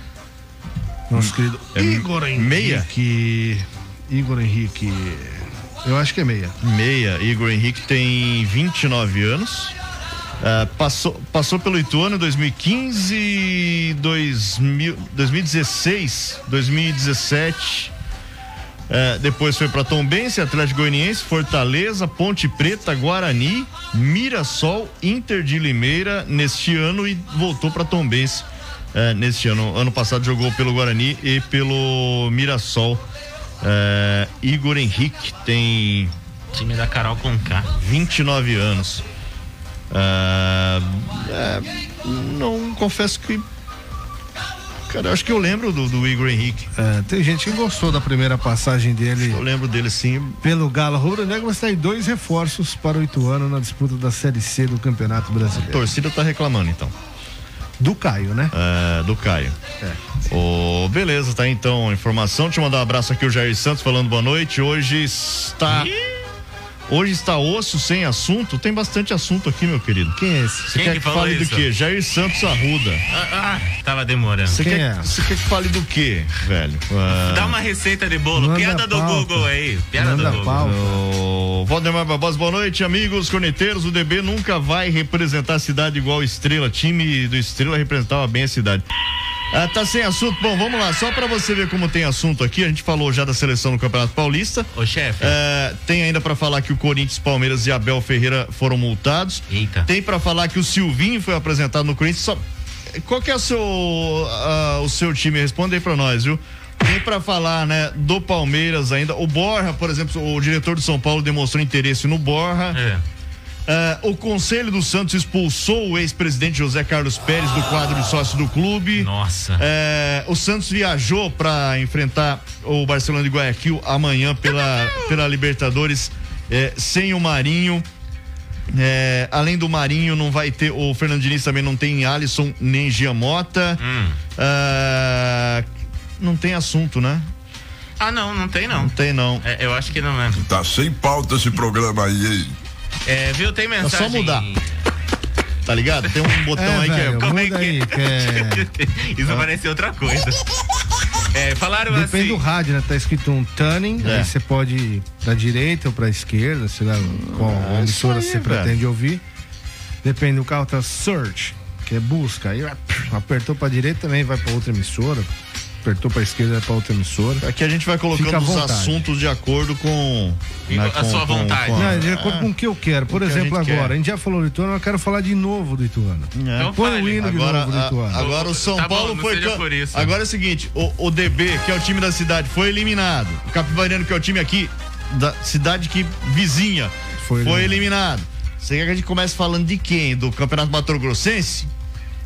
Nosso querido É Igor Henrique. meia? Igor Henrique. Eu acho que é meia. Meia. Igor Henrique tem 29 anos. Ah, passou, passou pelo Ituano em 2015, 2000, 2016, 2017. Ah, depois foi para Tombense, Atlético Goianiense, Fortaleza, Ponte Preta, Guarani, Mirassol, Inter de Limeira neste ano e voltou para Tombense eh, neste ano. Ano passado jogou pelo Guarani e pelo Mirassol. Eh, Igor Henrique tem Time da Carol Conká. 29 anos. Ah, é, não confesso que. Cara, eu acho que eu lembro do, do Igor Henrique. É, tem gente que gostou da primeira passagem dele. Eu lembro dele sim. Pelo Galo Rubro Negro, mas tem dois reforços para o Ituano na disputa da Série C do Campeonato A Brasileiro. torcida tá reclamando então. Do Caio, né? É, do Caio. É. Ô, beleza, tá então a informação. Deixa eu mandar um abraço aqui o Jair Santos falando boa noite. Hoje está. Hoje está osso sem assunto. Tem bastante assunto aqui, meu querido. Quem é esse? Você Quem quer que que, fale do isso? quê? Jair Santos Arruda. Ah, ah, tava demorando. Você Quem quer, é? você quer que fale do quê, velho? Ah, Dá uma receita de bolo. Manda Piada do. Google aí. Piada Manda do Google. Valdemar Barbosa, boa noite, amigos corneteiros. O DB nunca vai representar a cidade igual Estrela. Time do Estrela representava bem a cidade. Ah, tá sem assunto? Bom, vamos lá. Só pra você ver como tem assunto aqui, a gente falou já da seleção no Campeonato Paulista. Ô, chefe. É, tem ainda pra falar que o Corinthians, Palmeiras e Abel Ferreira foram multados. Eita. Tem pra falar que o Silvinho foi apresentado no Corinthians. Só- Qual que é o seu, ah, o seu time? Responde aí pra nós, viu? Tem pra falar, né, do Palmeiras ainda. O Borra, por exemplo, o diretor do São Paulo demonstrou interesse no Borra. É. Ah, o Conselho do Santos expulsou o ex-presidente José Carlos Pérez do quadro de sócio do clube. Nossa. É, o Santos viajou para enfrentar o Barcelona de Guayaquil amanhã pela, pela Libertadores é, sem o Marinho. É, além do Marinho, não vai ter. O Fernando Diniz também não tem Alisson nem Giamota. Hum. Ah, não tem assunto, né? Ah, não, não tem não. Não tem, não. É, eu acho que não é. Tá sem pauta esse programa aí, hein? É, viu? Tem mensagem. só mudar. Tá ligado? Tem um botão É, aí velho, que é. Como é que- aí, que é... Isso parece outra coisa. É, falaram Depende assim. do rádio, né? Tá escrito um tuning, É. aí você pode ir pra direita ou pra esquerda, sei lá qual É emissora aí, você velho. pretende ouvir. Depende do carro, tá search, que é busca. Aí apertou pra direita também vai pra outra emissora. Apertou pra esquerda vai pra outra emissora. Aqui a gente vai colocando os vontade. assuntos de acordo com. né, A sua vontade. a- Não, de acordo com o que eu quero. Por O que a exemplo, gente agora, quer. a gente já falou do Ituano, eu quero falar de novo do Ituano. É. Então Põe o hino de Agora, novo do a- Ituano. agora o São Tá bom, Paulo não foi. isso. Agora é o seguinte: o, o DB, que é o time da cidade, foi eliminado. O Capivariano, que é o time aqui da cidade que vizinha, Foi foi, eliminado. eliminado. Você quer que a gente comece falando de quem? Do Campeonato Mato Grossense?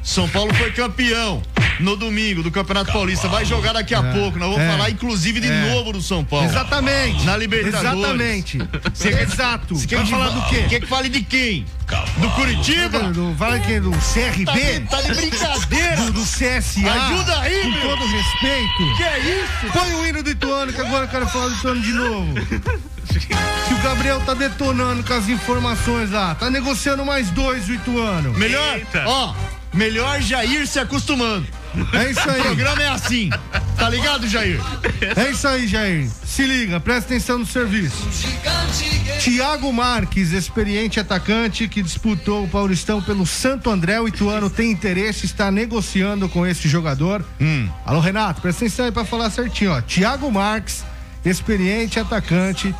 São Paulo foi campeão no domingo do Campeonato Paulista. Vai jogar daqui a É, pouco. Nós vamos é, falar, inclusive, de é. novo do São Paulo. Exatamente. Na Libertadores. Exatamente. Quer- Exato. Você quer falar do quê? Quer que fale de quem? Do Curitiba? Do, vai que do CRB? Tá de, tá de brincadeira? Do, do CSA? Ajuda aí, Com meu. todo respeito. Que é isso? Põe o hino do Ituano, que agora eu quero falar do Ituano de novo. Que o Gabriel tá detonando com as informações lá. Tá negociando mais dois o Ituano. Melhor, Eita. ó, melhor Jair se acostumando. É isso O aí. programa é assim. Tá ligado, Jair? É isso aí, Jair. Se liga, presta atenção no serviço. Tiago Marques, experiente atacante que disputou o Paulistão pelo Santo André, o Ituano tem interesse, está negociando com esse jogador. Hum. Alô, Renato, presta atenção aí pra falar certinho, ó. Tiago Marques, experiente atacante,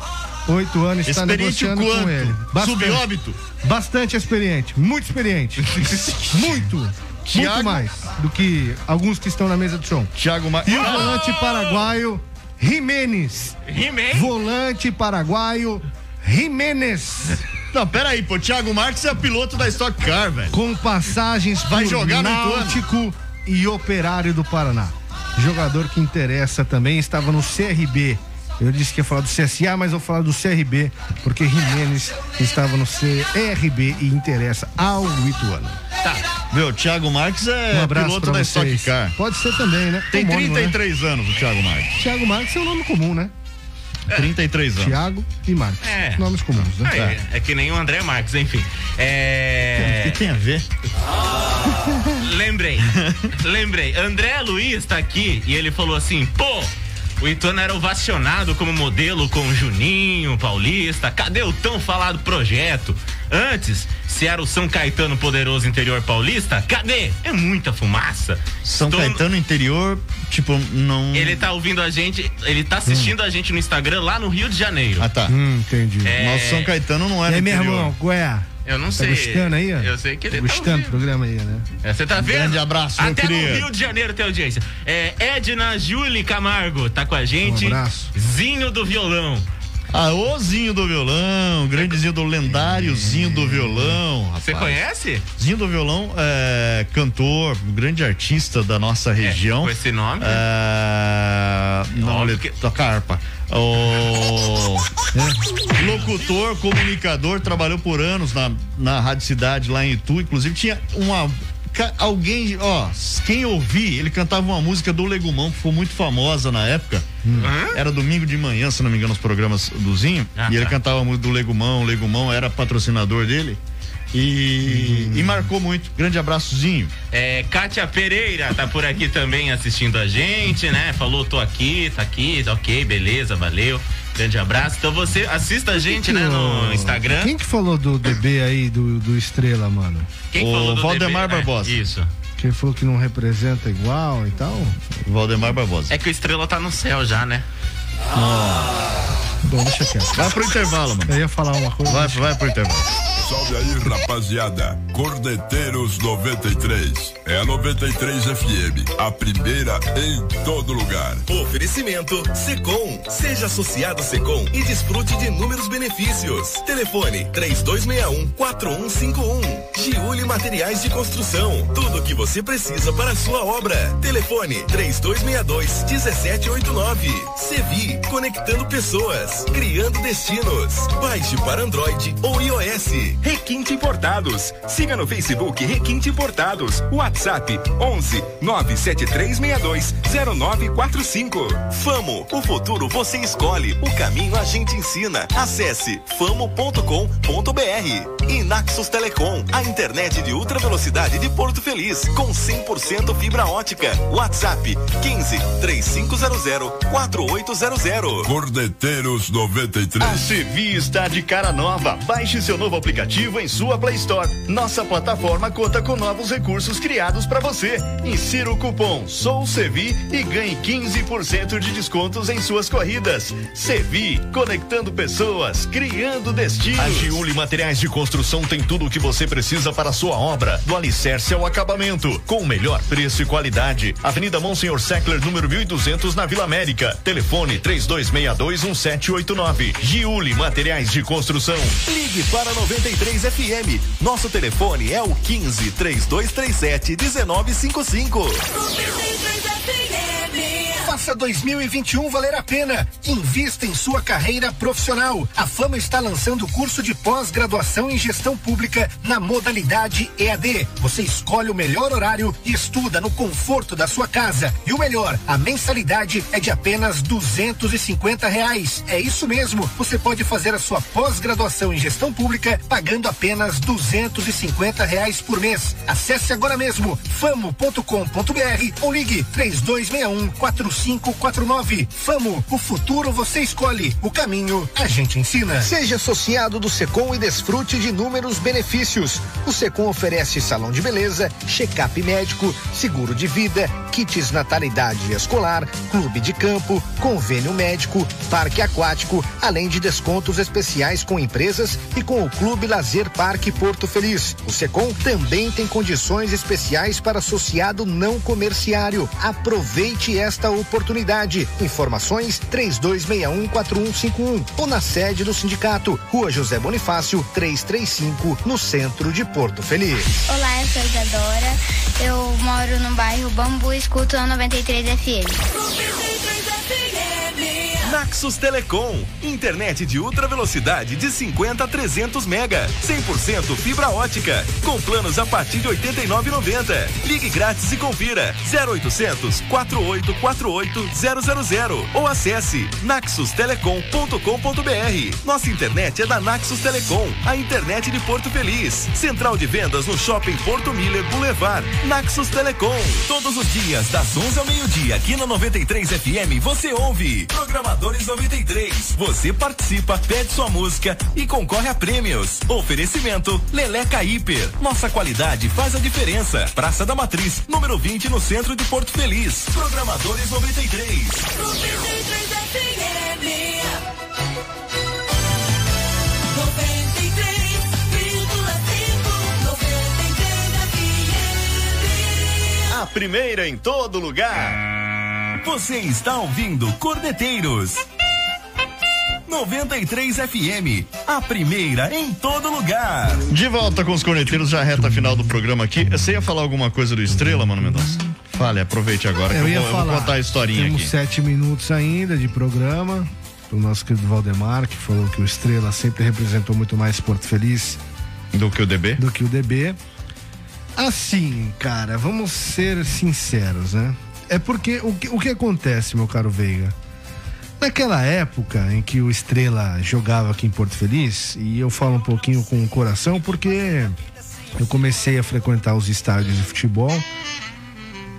oito anos, está Experiente negociando com quanto? ele. Subóbito? Bastante experiente, muito experiente. muito. Thiago- Muito mais do que alguns que estão na mesa do som. Thiago Mar... E o volante paraguaio Jimenez. Rimei. Volante paraguaio Jimenez. Não, pera aí, pô. Thiago Marques é piloto da Stock Car, velho. Com passagens Vai por jogar no? Náutico e Operário do Paraná. Jogador que interessa também, estava no CRB. Eu disse que ia falar do CSA, mas eu vou falar do CRB, porque Jimenez estava no CRB e interessa ao Ituano. Meu, Thiago Marques é Um piloto da vocês. Stock Car. Pode ser também, né? Tem Homônimo, né? 33 anos o Thiago Marques. Thiago Marques é um nome comum, né? 33 anos. Thiago e Marques. É. Nomes comuns, né? É, é que nem o André Marques, enfim. É. O que tem a ver? Lembrei. Lembrei. André Luiz tá aqui e ele falou assim: pô, o Ituano era ovacionado como modelo com o Juninho, Paulista. Cadê o tão falado projeto? Antes, se era o São Caetano poderoso interior paulista, cadê? É muita fumaça. São Tô- Caetano interior, tipo, não. Ele tá ouvindo a gente, ele tá assistindo a gente no Instagram lá no Rio de Janeiro. Ah, tá. Hum, entendi. É, Nosso São Caetano não E era aí, meu interior. irmão, qual é? Eu não Tá sei. gostando aí, ó? Eu sei que ele tá tá gostando do ouvindo. programa aí, né? É, Você tá vendo? Grande abraço, meu Até no querido. Rio de Janeiro tem audiência. É, Edna Julie Camargo tá com a gente. Um abraço. Zinho do violão. Ah, ô Zinho do violão, grandezinho do lendáriozinho do violão. Você conhece? Zinho do violão é cantor, grande artista da nossa região. com esse nome? É, não, ele que- toca harpa. O é, locutor, comunicador, trabalhou por anos na, na Rádio Cidade lá em Itu. Inclusive tinha uma alguém, ó, quem ouvir, ele cantava uma música do Legumão que ficou muito famosa na época. Era domingo de manhã, se não me engano, os programas do Zinho. Ah, e ele tá. cantava a música do Legumão. O Legumão era patrocinador dele. E, e marcou muito. Grande abraçozinho. É, Kátia Pereira tá por aqui também assistindo a gente, né? Falou, tô aqui, tá aqui, tá ok, beleza, valeu. Grande abraço. Então você assista a gente, né, no Instagram. Quem que falou do DB aí, do, do Estrela, mano? Quem O falou do Valdemar DB? É, Barbosa. isso. Que ele falou que não representa igual e tal? Valdemar Barbosa. É que o Estrela tá no céu já, né? Bom, deixa quieto. Vai pro intervalo, mano. Eu ia falar uma coisa. Vai, vai pro intervalo. Salve aí, rapaziada. Cordeteiros 93. É a 93 FM. A primeira em todo lugar. Oferecimento Secom. Seja associado Secom e desfrute de inúmeros benefícios. Telefone 3261-4151. Giuli Materiais de Construção. Tudo o que você precisa para a sua obra. Telefone 3262-1789. Sevi. Conectando pessoas. Criando destinos. Baixe para Android ou iOS. Requinte Importados. Siga no Facebook Requinte Importados. WhatsApp WhatsApp 11 97362 0945. Famo, o futuro você escolhe, o caminho a gente ensina. Acesse famo.com.br. E Naxos Telecom, a internet de ultra velocidade de Porto Feliz, com 100% fibra ótica. WhatsApp 15 3500 4800. Cordeteiros 93. A Sevi está de cara nova. Baixe seu novo aplicativo em sua Play Store. Nossa plataforma conta com novos recursos criados para você. Insira o cupom SOUSEVI e ganhe 15% de descontos em suas corridas. Sevi, conectando pessoas, criando destinos. A Giuli Materiais de Construção tem tudo o que você precisa para a sua obra, do alicerce ao acabamento, com o melhor preço e qualidade. Avenida Monsenhor Seckler, número 1200, na Vila América. Telefone 32621789. Giuli Materiais de Construção. Ligue para 93 FM. Nosso telefone é o 15 3237 1955. Faça 2021 valer a pena. Invista em sua carreira profissional. A Fama está lançando o curso de pós-graduação em gestão pública na modalidade EAD. Você escolhe o melhor horário e estuda no conforto da sua casa. E o melhor, a mensalidade é de apenas duzentos e cinquenta reais. É isso mesmo. Você pode fazer a sua pós-graduação em gestão pública pagando apenas duzentos e cinquenta reais por mês. Acesse agora mesmo famo.com.br ou ligue três dois um 4549. Famo, o futuro você escolhe, o caminho a gente ensina. Seja associado do Secom e desfrute de inúmeros benefícios. O Secom oferece salão de beleza, check-up médico, seguro de vida, kits natalidade escolar, clube de campo, convênio médico, parque aquático, além de descontos especiais com empresas e com o Clube Lazer Parque Porto Feliz. O Secom também tem condições especiais para associado não comerciário. Aproveite esta oportunidade. Informações 32614151 ou na sede do sindicato, Rua José Bonifácio, 335, no centro de Porto Feliz. Olá, eu sou Isadora. Eu moro no bairro Bambu escuto a 93 FM. Naxos Telecom, internet de ultra velocidade de 50 a 300 mega, 100% fibra ótica, com planos a partir de 89,90. Ligue grátis e confira 0800 4848 000 ou acesse naxustelecom.com.br. Nossa internet é da Naxos Telecom, a internet de Porto Feliz. Central de vendas no Shopping Porto Miller Boulevard. Naxos Telecom. Todos os dias das 11 ao meio-dia aqui na 93 FM você ouve Programadores 93. Você participa, pede sua música e concorre a prêmios. Oferecimento Leleca Hiper. Nossa qualidade faz a diferença. Praça da Matriz, número 20 no centro de Porto Feliz. Programadores 93. 93 FM. A primeira em todo lugar. Você está ouvindo Cordeteiros. 93 FM, a primeira em todo lugar. De volta com os corneteiros, já reta final do programa aqui. Você ia falar alguma coisa do Estrela, Mano Mendonça? Fale, aproveite agora que eu, ia vou, eu falar. vou contar a historinha Temos aqui. sete minutos ainda de programa. O nosso querido Valdemar, que falou que o Estrela sempre representou muito mais Porto Feliz do que o DB. Do que o DB. Assim, cara, vamos ser sinceros, né? É porque o que, o que acontece, meu caro Veiga? Naquela época em que o Estrela jogava aqui em Porto Feliz, e eu falo um pouquinho com o coração, porque eu comecei a frequentar os estádios de futebol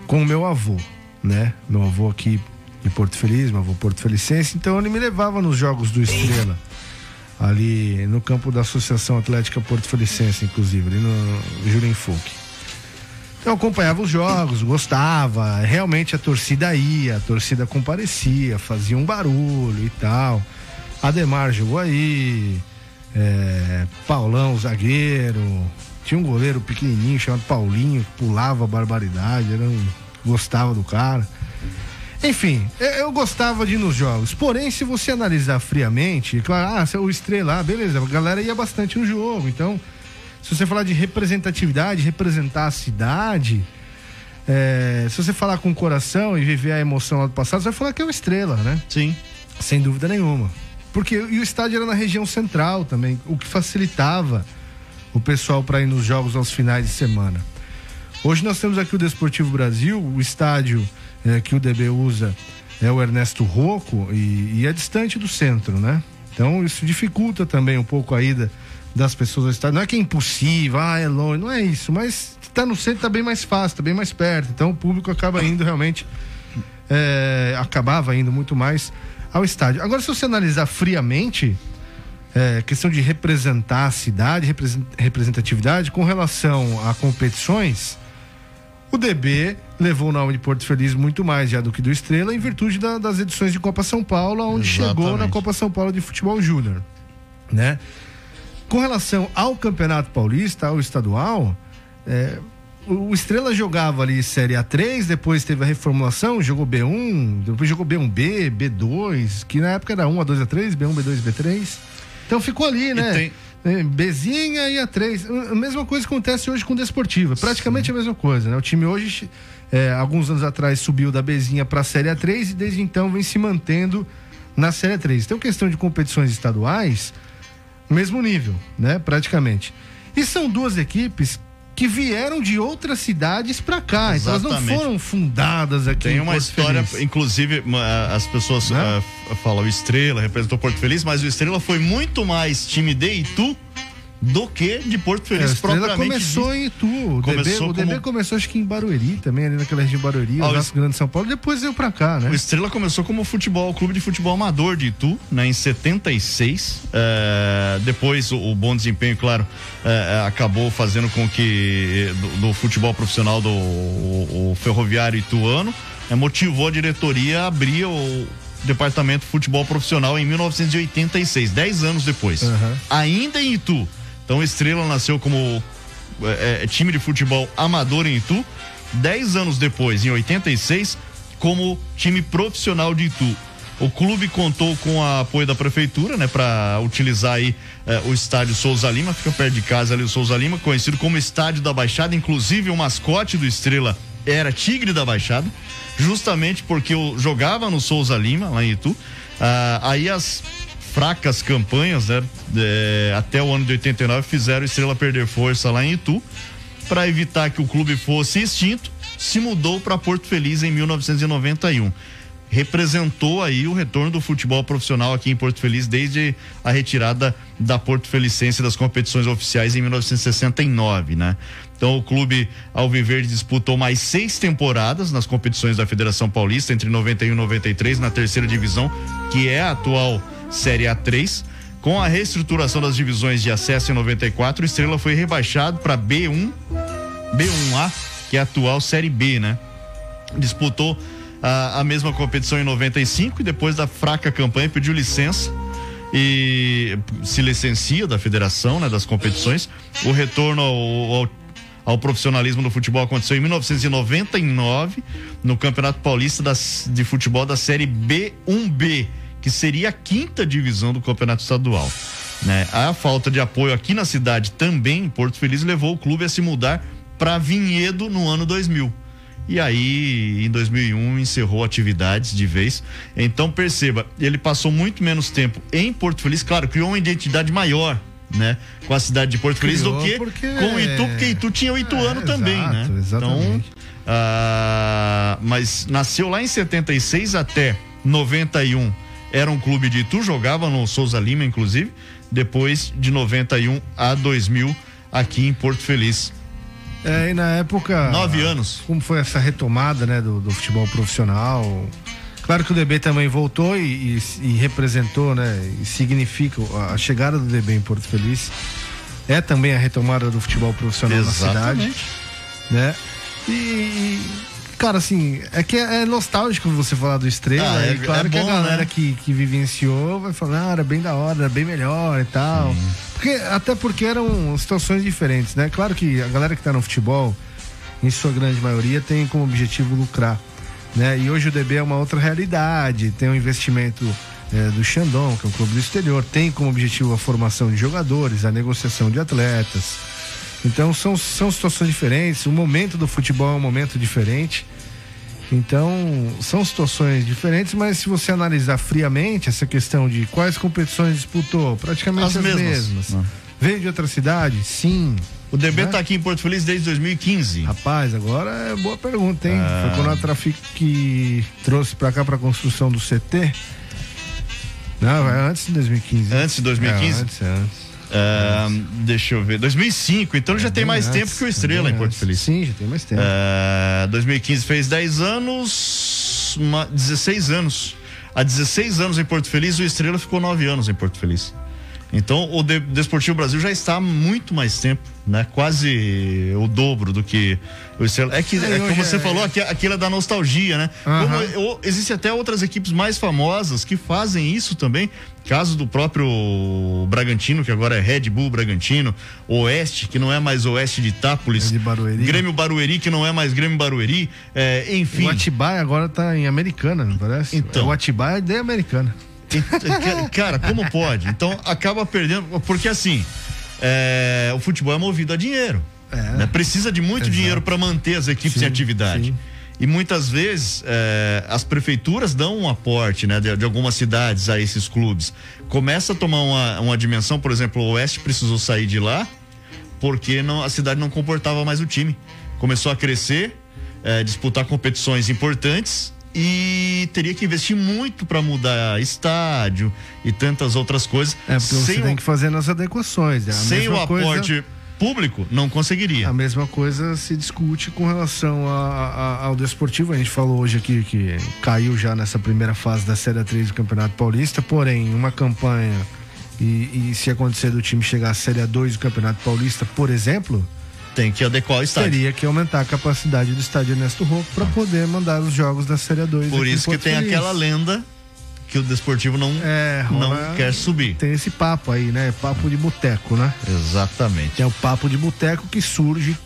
com o meu avô, né? Meu avô aqui de Porto Feliz, meu avô Porto Felicense, então ele me levava nos jogos do Estrela, ali no campo da Associação Atlética Porto Felicense, inclusive, ali no Jurim Folk. Eu acompanhava os jogos, gostava, realmente a torcida ia, a torcida comparecia, fazia um barulho e tal. Ademar jogou aí, é, Paulão, zagueiro, tinha um goleiro pequenininho chamado Paulinho, que pulava barbaridade, era um, gostava do cara. Enfim, eu, gostava de ir nos jogos. Porém, se você analisar friamente, claro, ah, o Estrela, ah, beleza, a galera ia bastante no jogo. Então, se você falar de representatividade, representar a cidade, é, se você falar com o coração e viver a emoção lá do passado, você vai falar que é o Estrela, né? Sim. Sem dúvida nenhuma. Porque e o estádio era na região central também, o que facilitava o pessoal para ir nos jogos aos finais de semana. Hoje nós temos aqui o Desportivo Brasil, o estádio eh, que o DB usa é o Ernesto Rocco e, e é distante do centro, né? Então isso dificulta também um pouco a ida das pessoas ao estádio. Não é que é impossível, ah, é longe, não é isso, mas tá no centro tá bem mais fácil, tá bem mais perto. Então o público acaba indo realmente, é, acabava indo muito mais ao estádio. Agora, se você analisar friamente, é, questão de representar a cidade, represen- representatividade com relação a competições, o DB levou o nome de Porto Feliz muito mais já do que do Estrela em virtude da- das edições de Copa São Paulo, onde chegou na Exatamente. Copa São Paulo de Futebol Júnior, né? Com relação ao Campeonato Paulista, ao estadual, é, o Estrela jogava ali Série A3, depois teve a reformulação, jogou B1, depois jogou B1B, B2, que na época era 1 a 2 a 3, B1, B2, B3. Então ficou ali, né? É, Bzinha e A3. A mesma coisa acontece hoje com o Desportiva. Praticamente a mesma coisa, né? O time hoje, é, alguns anos atrás, subiu da Bzinha para a Série A3 e desde então vem se mantendo na Série A3. Então, questão de competições estaduais, mesmo nível, né? Praticamente. E são duas equipes que vieram de outras cidades para cá. Então, elas não Exatamente. foram fundadas aqui Tem em uma história, Feliz. inclusive, as pessoas f- falam o Estrela, representou Porto Feliz, mas o Estrela foi muito mais time de Itu do que de Porto É, Feliz Estrela propriamente começou dito. em Itu. O, DB, Começou o DB começou acho que em Barueri também, ali naquela região de Barueri, Ah, o Grande de São Paulo. Depois veio pra cá, né? O Estrela começou como futebol, clube de futebol amador de Itu, né, em 76. É, depois o, o bom desempenho, claro, é, é, acabou fazendo com que do, do futebol profissional do o, o ferroviário ituano é, motivou a diretoria a abrir o departamento de futebol profissional em 1986, 10 anos depois. Ainda em Itu. Então Estrela nasceu como é, é, time de futebol amador em Itu. Dez anos depois, em 86, como time profissional de Itu. O clube contou com o apoio da prefeitura, né, para utilizar aí eh, o estádio Souza Lima, fica perto de casa ali o Souza Lima, conhecido como Estádio da Baixada. Inclusive, o mascote do Estrela era Tigre da Baixada, justamente porque eu jogava no Souza Lima, lá em Itu. Ah, aí as fracas campanhas, né, eh, até o ano de 89, fizeram Estrela perder força lá em Itu. Para evitar que o clube fosse extinto, se mudou para Porto Feliz em 1991 representou aí o retorno do futebol profissional aqui em Porto Feliz desde a retirada da Porto Felicense das competições oficiais em 1969, né? Então o clube Alviverde disputou mais seis temporadas nas competições da Federação Paulista entre 91 e 93 na terceira divisão, que é a atual Série A3. Com a reestruturação das divisões de acesso em 94, o Estrela foi rebaixado para B1, B1A, que é a atual Série B, né? Disputou a, a mesma competição em 95 e depois da fraca campanha pediu licença e se licencia da federação, né, das competições. O retorno ao, ao, ao profissionalismo do futebol aconteceu em 1999 no Campeonato Paulista das, de Futebol da Série B1B, que seria a quinta divisão do Campeonato Estadual. Né? A falta de apoio aqui na cidade também, em Porto Feliz, levou o clube a se mudar para Vinhedo no ano 2000. E aí, em 2001, encerrou atividades de vez. Então, perceba, ele passou muito menos tempo em Porto Feliz, claro, criou uma identidade maior, né? Com a cidade de Porto Feliz do Criou que porque- com o Itu, porque Itu tinha o Ituano É, também, exato, né? exatamente. Então, ah, mas nasceu lá em 76 até 91. Era um clube de Itu, jogava no Souza Lima, inclusive. Depois de 91 a 2000, aqui em Porto Feliz. É, e na época. Nove anos. Como foi essa retomada, né, do, do futebol profissional? Claro que o DB também voltou e, e- e representou, né, e significa a chegada do DB em Porto Feliz. É também a retomada do futebol profissional na cidade, Exatamente. né? E, cara, assim, é que é, é nostálgico você falar do Estrela. Ah, é- e claro é que a bom, galera né? que, que vivenciou vai falar, ah, era bem da hora, era bem melhor e tal. Porque, até porque eram situações diferentes, né? Claro que a galera que tá no futebol, em sua grande maioria, tem como objetivo lucrar. Né? E hoje o DB é uma outra realidade, tem um investimento eh, do Xandão, que é um clube do exterior, tem como objetivo a formação de jogadores, a negociação de atletas. Então são, são situações diferentes, o momento do futebol é um momento diferente. Então, são situações diferentes, mas se você analisar friamente essa questão de quais competições disputou, praticamente As as, mesmas. mesmas. Ah. Veio de outra cidade? Sim. O DB tá aqui em Porto Feliz desde 2015. Rapaz, agora é boa pergunta, hein? Ah. Foi quando a Trafic trouxe pra cá pra construção do CT. Não, é antes de 2015. Antes de 2015? É, antes, é antes. Deixa eu ver. 2005, então ele já tem mais antes, tempo que o é Estrela em Porto antes. Feliz. Sim, já tem mais tempo. Ah, 2015 fez 10 anos, uma- 16 anos. Há 16 anos em Porto Feliz, o Estrela ficou 9 anos em Porto Feliz. Então o De- Desportivo Brasil já está há muito mais tempo, né? Quase o dobro do que o Estrela. É que, É, é, como você é- falou, aqui- aquilo é da nostalgia, né? Aham. Como Existem até outras equipes mais famosas que fazem isso também. Caso do próprio Bragantino, que agora é Red Bull Bragantino, Oeste, que não é mais Oeste de Itápolis, Grêmio Barueri, que não é mais Grêmio Barueri, é, enfim. O Atibaia agora tá em Americana, não parece? Então. O Atibaia é de Americana. Ca- Cara, como pode? Então acaba perdendo. Porque assim, é, o futebol é movido a dinheiro. né? Precisa de muito Exato. dinheiro para manter as equipes Sim, em atividade. sim. E muitas vezes é, as prefeituras dão um aporte né, de, de algumas cidades a esses clubes. Começa a tomar uma, uma dimensão, por exemplo, o Oeste precisou sair de lá porque não, a cidade não comportava mais o time. Começou a crescer, é, disputar competições importantes e teria que investir muito para mudar estádio e tantas outras coisas. É, porque você sem tem o, que fazer nas adequações. É a sem o mesma coisa- aporte público, não conseguiria. A mesma coisa se discute com relação a- a- ao desportivo. A gente falou hoje aqui que caiu já nessa primeira fase da Série 3 do Campeonato Paulista, porém, uma campanha e, e se acontecer do time chegar à Série 2 do Campeonato Paulista, por exemplo, tem que adequar o estádio. Teria que aumentar a capacidade do estádio Ernesto Rocco para poder mandar os jogos da Série 2. Por isso que tem Feliz. aquela lenda que o desportivo não, É, não quer subir. Tem esse papo aí, né? Papo de boteco, né? Exatamente. É o papo de boteco que surge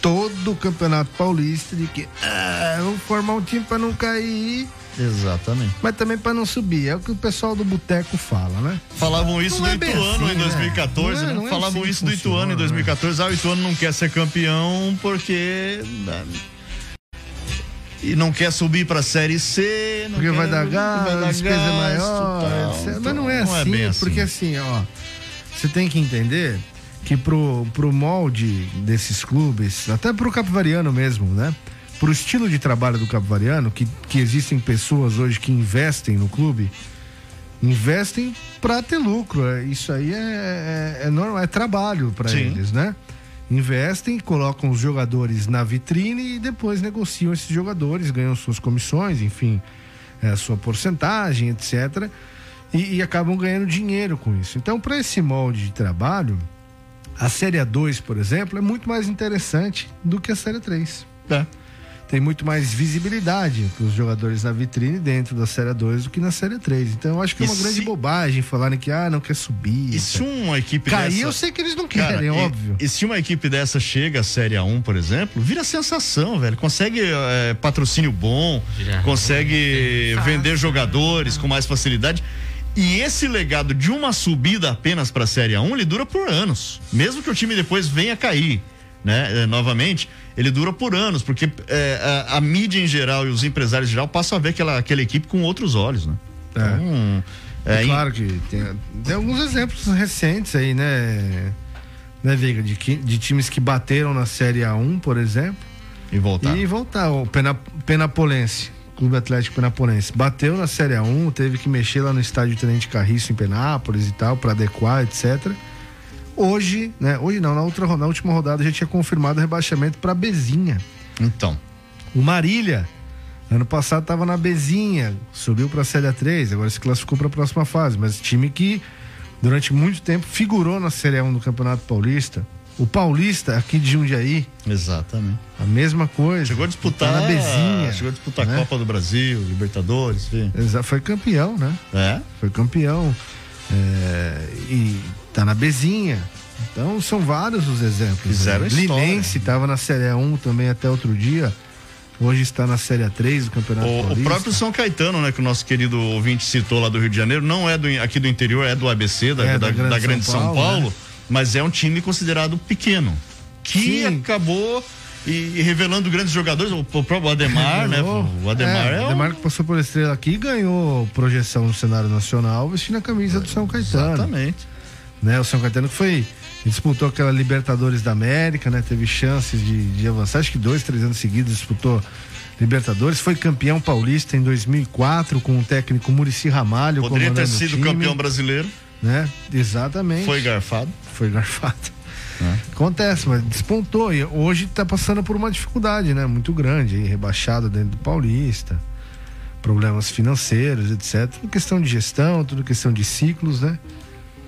todo o Campeonato Paulista de que ah, vamos formar um time para não cair, Exatamente. mas também para não subir. É o que o pessoal do boteco fala, né? Falavam isso Não do é Ituano assim, em né? 2014, Não é- né? não é Falavam assim isso do Ituano em 2014. Ah, o Ituano não quer ser campeão porque. né, E não quer subir pra Série C. não Porque vai quer- dar gasto, vai a dar despesa é gasto, maior, tal. etc. Então, Mas não é assim, bem porque assim, ó, você tem que entender que pro, pro molde desses clubes, até pro capivariano mesmo, né? Pro estilo de trabalho do capivariano, que, que existem pessoas hoje que investem no clube, investem pra ter lucro. É, Isso aí é, é, é normal, é trabalho Sim. eles, né? Investem, colocam os jogadores na vitrine e depois negociam esses jogadores, ganham suas comissões, enfim, é, a sua porcentagem, etc. E, e acabam ganhando dinheiro com isso. Então, para esse molde de trabalho, a Série A2, por exemplo, é muito mais interessante do que a Série 3. É. Tem muito mais visibilidade para os jogadores na vitrine dentro da Série 2 do que na Série 3. Então, eu acho que é E uma grande se- bobagem falarem que ah, não quer subir. E se uma equipe Cair, dessa... eu sei que eles não Cara, querem, e- óbvio. E se uma equipe dessa chega à Série A1, por exemplo, vira sensação, velho. Consegue é, patrocínio bom, Já. consegue vender jogadores com mais facilidade. E esse legado de uma subida apenas para a Série A1, ele dura por anos. Mesmo que o time depois venha cair, né, é, novamente, ele dura por anos, porque é, a, a mídia em geral e os empresários em geral passam a ver aquela, aquela equipe com outros olhos, né? Então, É, é, claro que tem, tem alguns exemplos recentes aí, né? Né, Veiga? De, de times que bateram na Série A1, por exemplo. E voltar. E voltar. O Pena, Penapolense, Clube Atlético Penapolense. Bateu na Série A1, teve que mexer lá no estádio Tenente Carriço em Penápolis e tal, para adequar, etc. Hoje, né? Hoje não, na, outra, na última rodada já tinha confirmado o rebaixamento para Bezinha. Então. O Marília, ano passado estava na Bezinha, subiu para a Série A3, agora se classificou para a próxima fase. Mas time que durante muito tempo figurou na Série A1 do Campeonato Paulista. O Paulista, aqui de Jundiaí. Exatamente. A mesma coisa. Chegou a disputar Tá na Bezinha. Chegou a disputar né? a Copa do Brasil, Libertadores, enfim. Foi campeão, né? É. Foi campeão. É, e tá na Bezinha. Então são vários os exemplos. Fizeram né? história. Linense estava na Série A1 também até outro dia. Hoje está na Série A3 do Campeonato O, o Paulista. próprio São Caetano, né, que o nosso querido ouvinte citou lá do Rio de Janeiro, não é do, aqui do interior, é do ABC, da, É, da, da Grande da Grande São São Paulo, Paulo, né? mas é um time considerado pequeno, que Sim. acabou e, e revelando grandes jogadores, o, o próprio Ademar, né? O Ademar é, é, um- o Ademar que passou por estrela aqui e ganhou projeção no cenário nacional vestindo a camisa do São Caetano. Exatamente. Né? O São Caetano que foi disputou aquela Libertadores da América, né? Teve chances de, de avançar, acho que dois, três anos seguidos disputou Libertadores, foi campeão paulista em 2004 com o técnico Murici Ramalho. Poderia ter sido time, campeão brasileiro. Né? Exatamente. Foi garfado. Foi garfado. Acontece, mas despontou e hoje está passando por uma dificuldade, né? Muito grande, rebaixado dentro do Paulista, problemas financeiros, etc. Tudo questão de gestão, tudo questão de ciclos, né?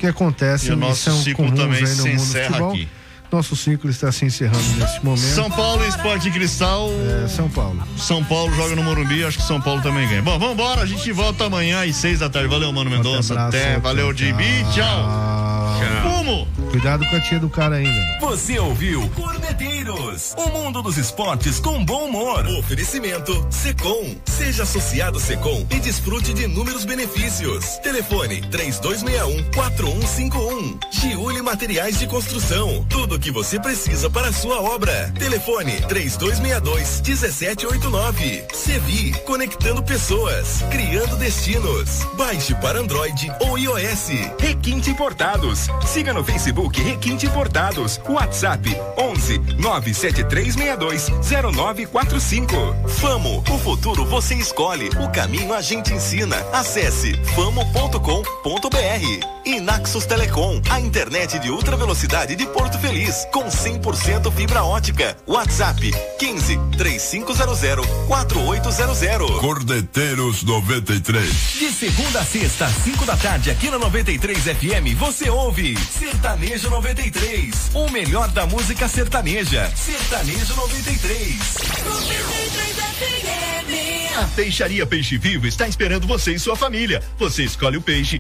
Que acontece E o nosso são ciclo comuns também aí no se mundo do futebol. aqui. Nosso ciclo está se encerrando nesse momento. São Paulo Esporte Cristal. É, São Paulo. São Paulo joga no Morumbi, acho que São Paulo também ganha. Bom, vamos embora, a gente volta amanhã às seis da tarde. Valeu, Mano Mendonça. abraço, Até, valeu, tchau, JB. Tchau. Fumo! Cuidado com a tia do cara aí, velho. Você ouviu Corneteiros, o mundo dos esportes com bom humor. Oferecimento Secom. Seja associado Secom e desfrute de inúmeros benefícios. Telefone 3261-4151. Giuli Materiais de Construção. Tudo o que você precisa para a sua obra. Telefone 3262-1789. Sevi, conectando pessoas, criando destinos. Baixe para Android ou iOS. Requinte Importados. Siga no Facebook Requinte Importados. WhatsApp 11 97362 0945. Famo, o futuro você escolhe, o caminho a gente ensina. Acesse famo.com.br. E Naxos Telecom, a internet de ultra velocidade de Porto Feliz, com 100% fibra ótica. WhatsApp 15 3500 4800. Cordeteiros 93. De segunda a sexta, às 5 da tarde, aqui na 93 FM, você ouve Sertanejo 93. O melhor da música sertaneja. Sertanejo 93. A Peixaria Peixe Vivo está esperando você e sua família. Você escolhe o peixe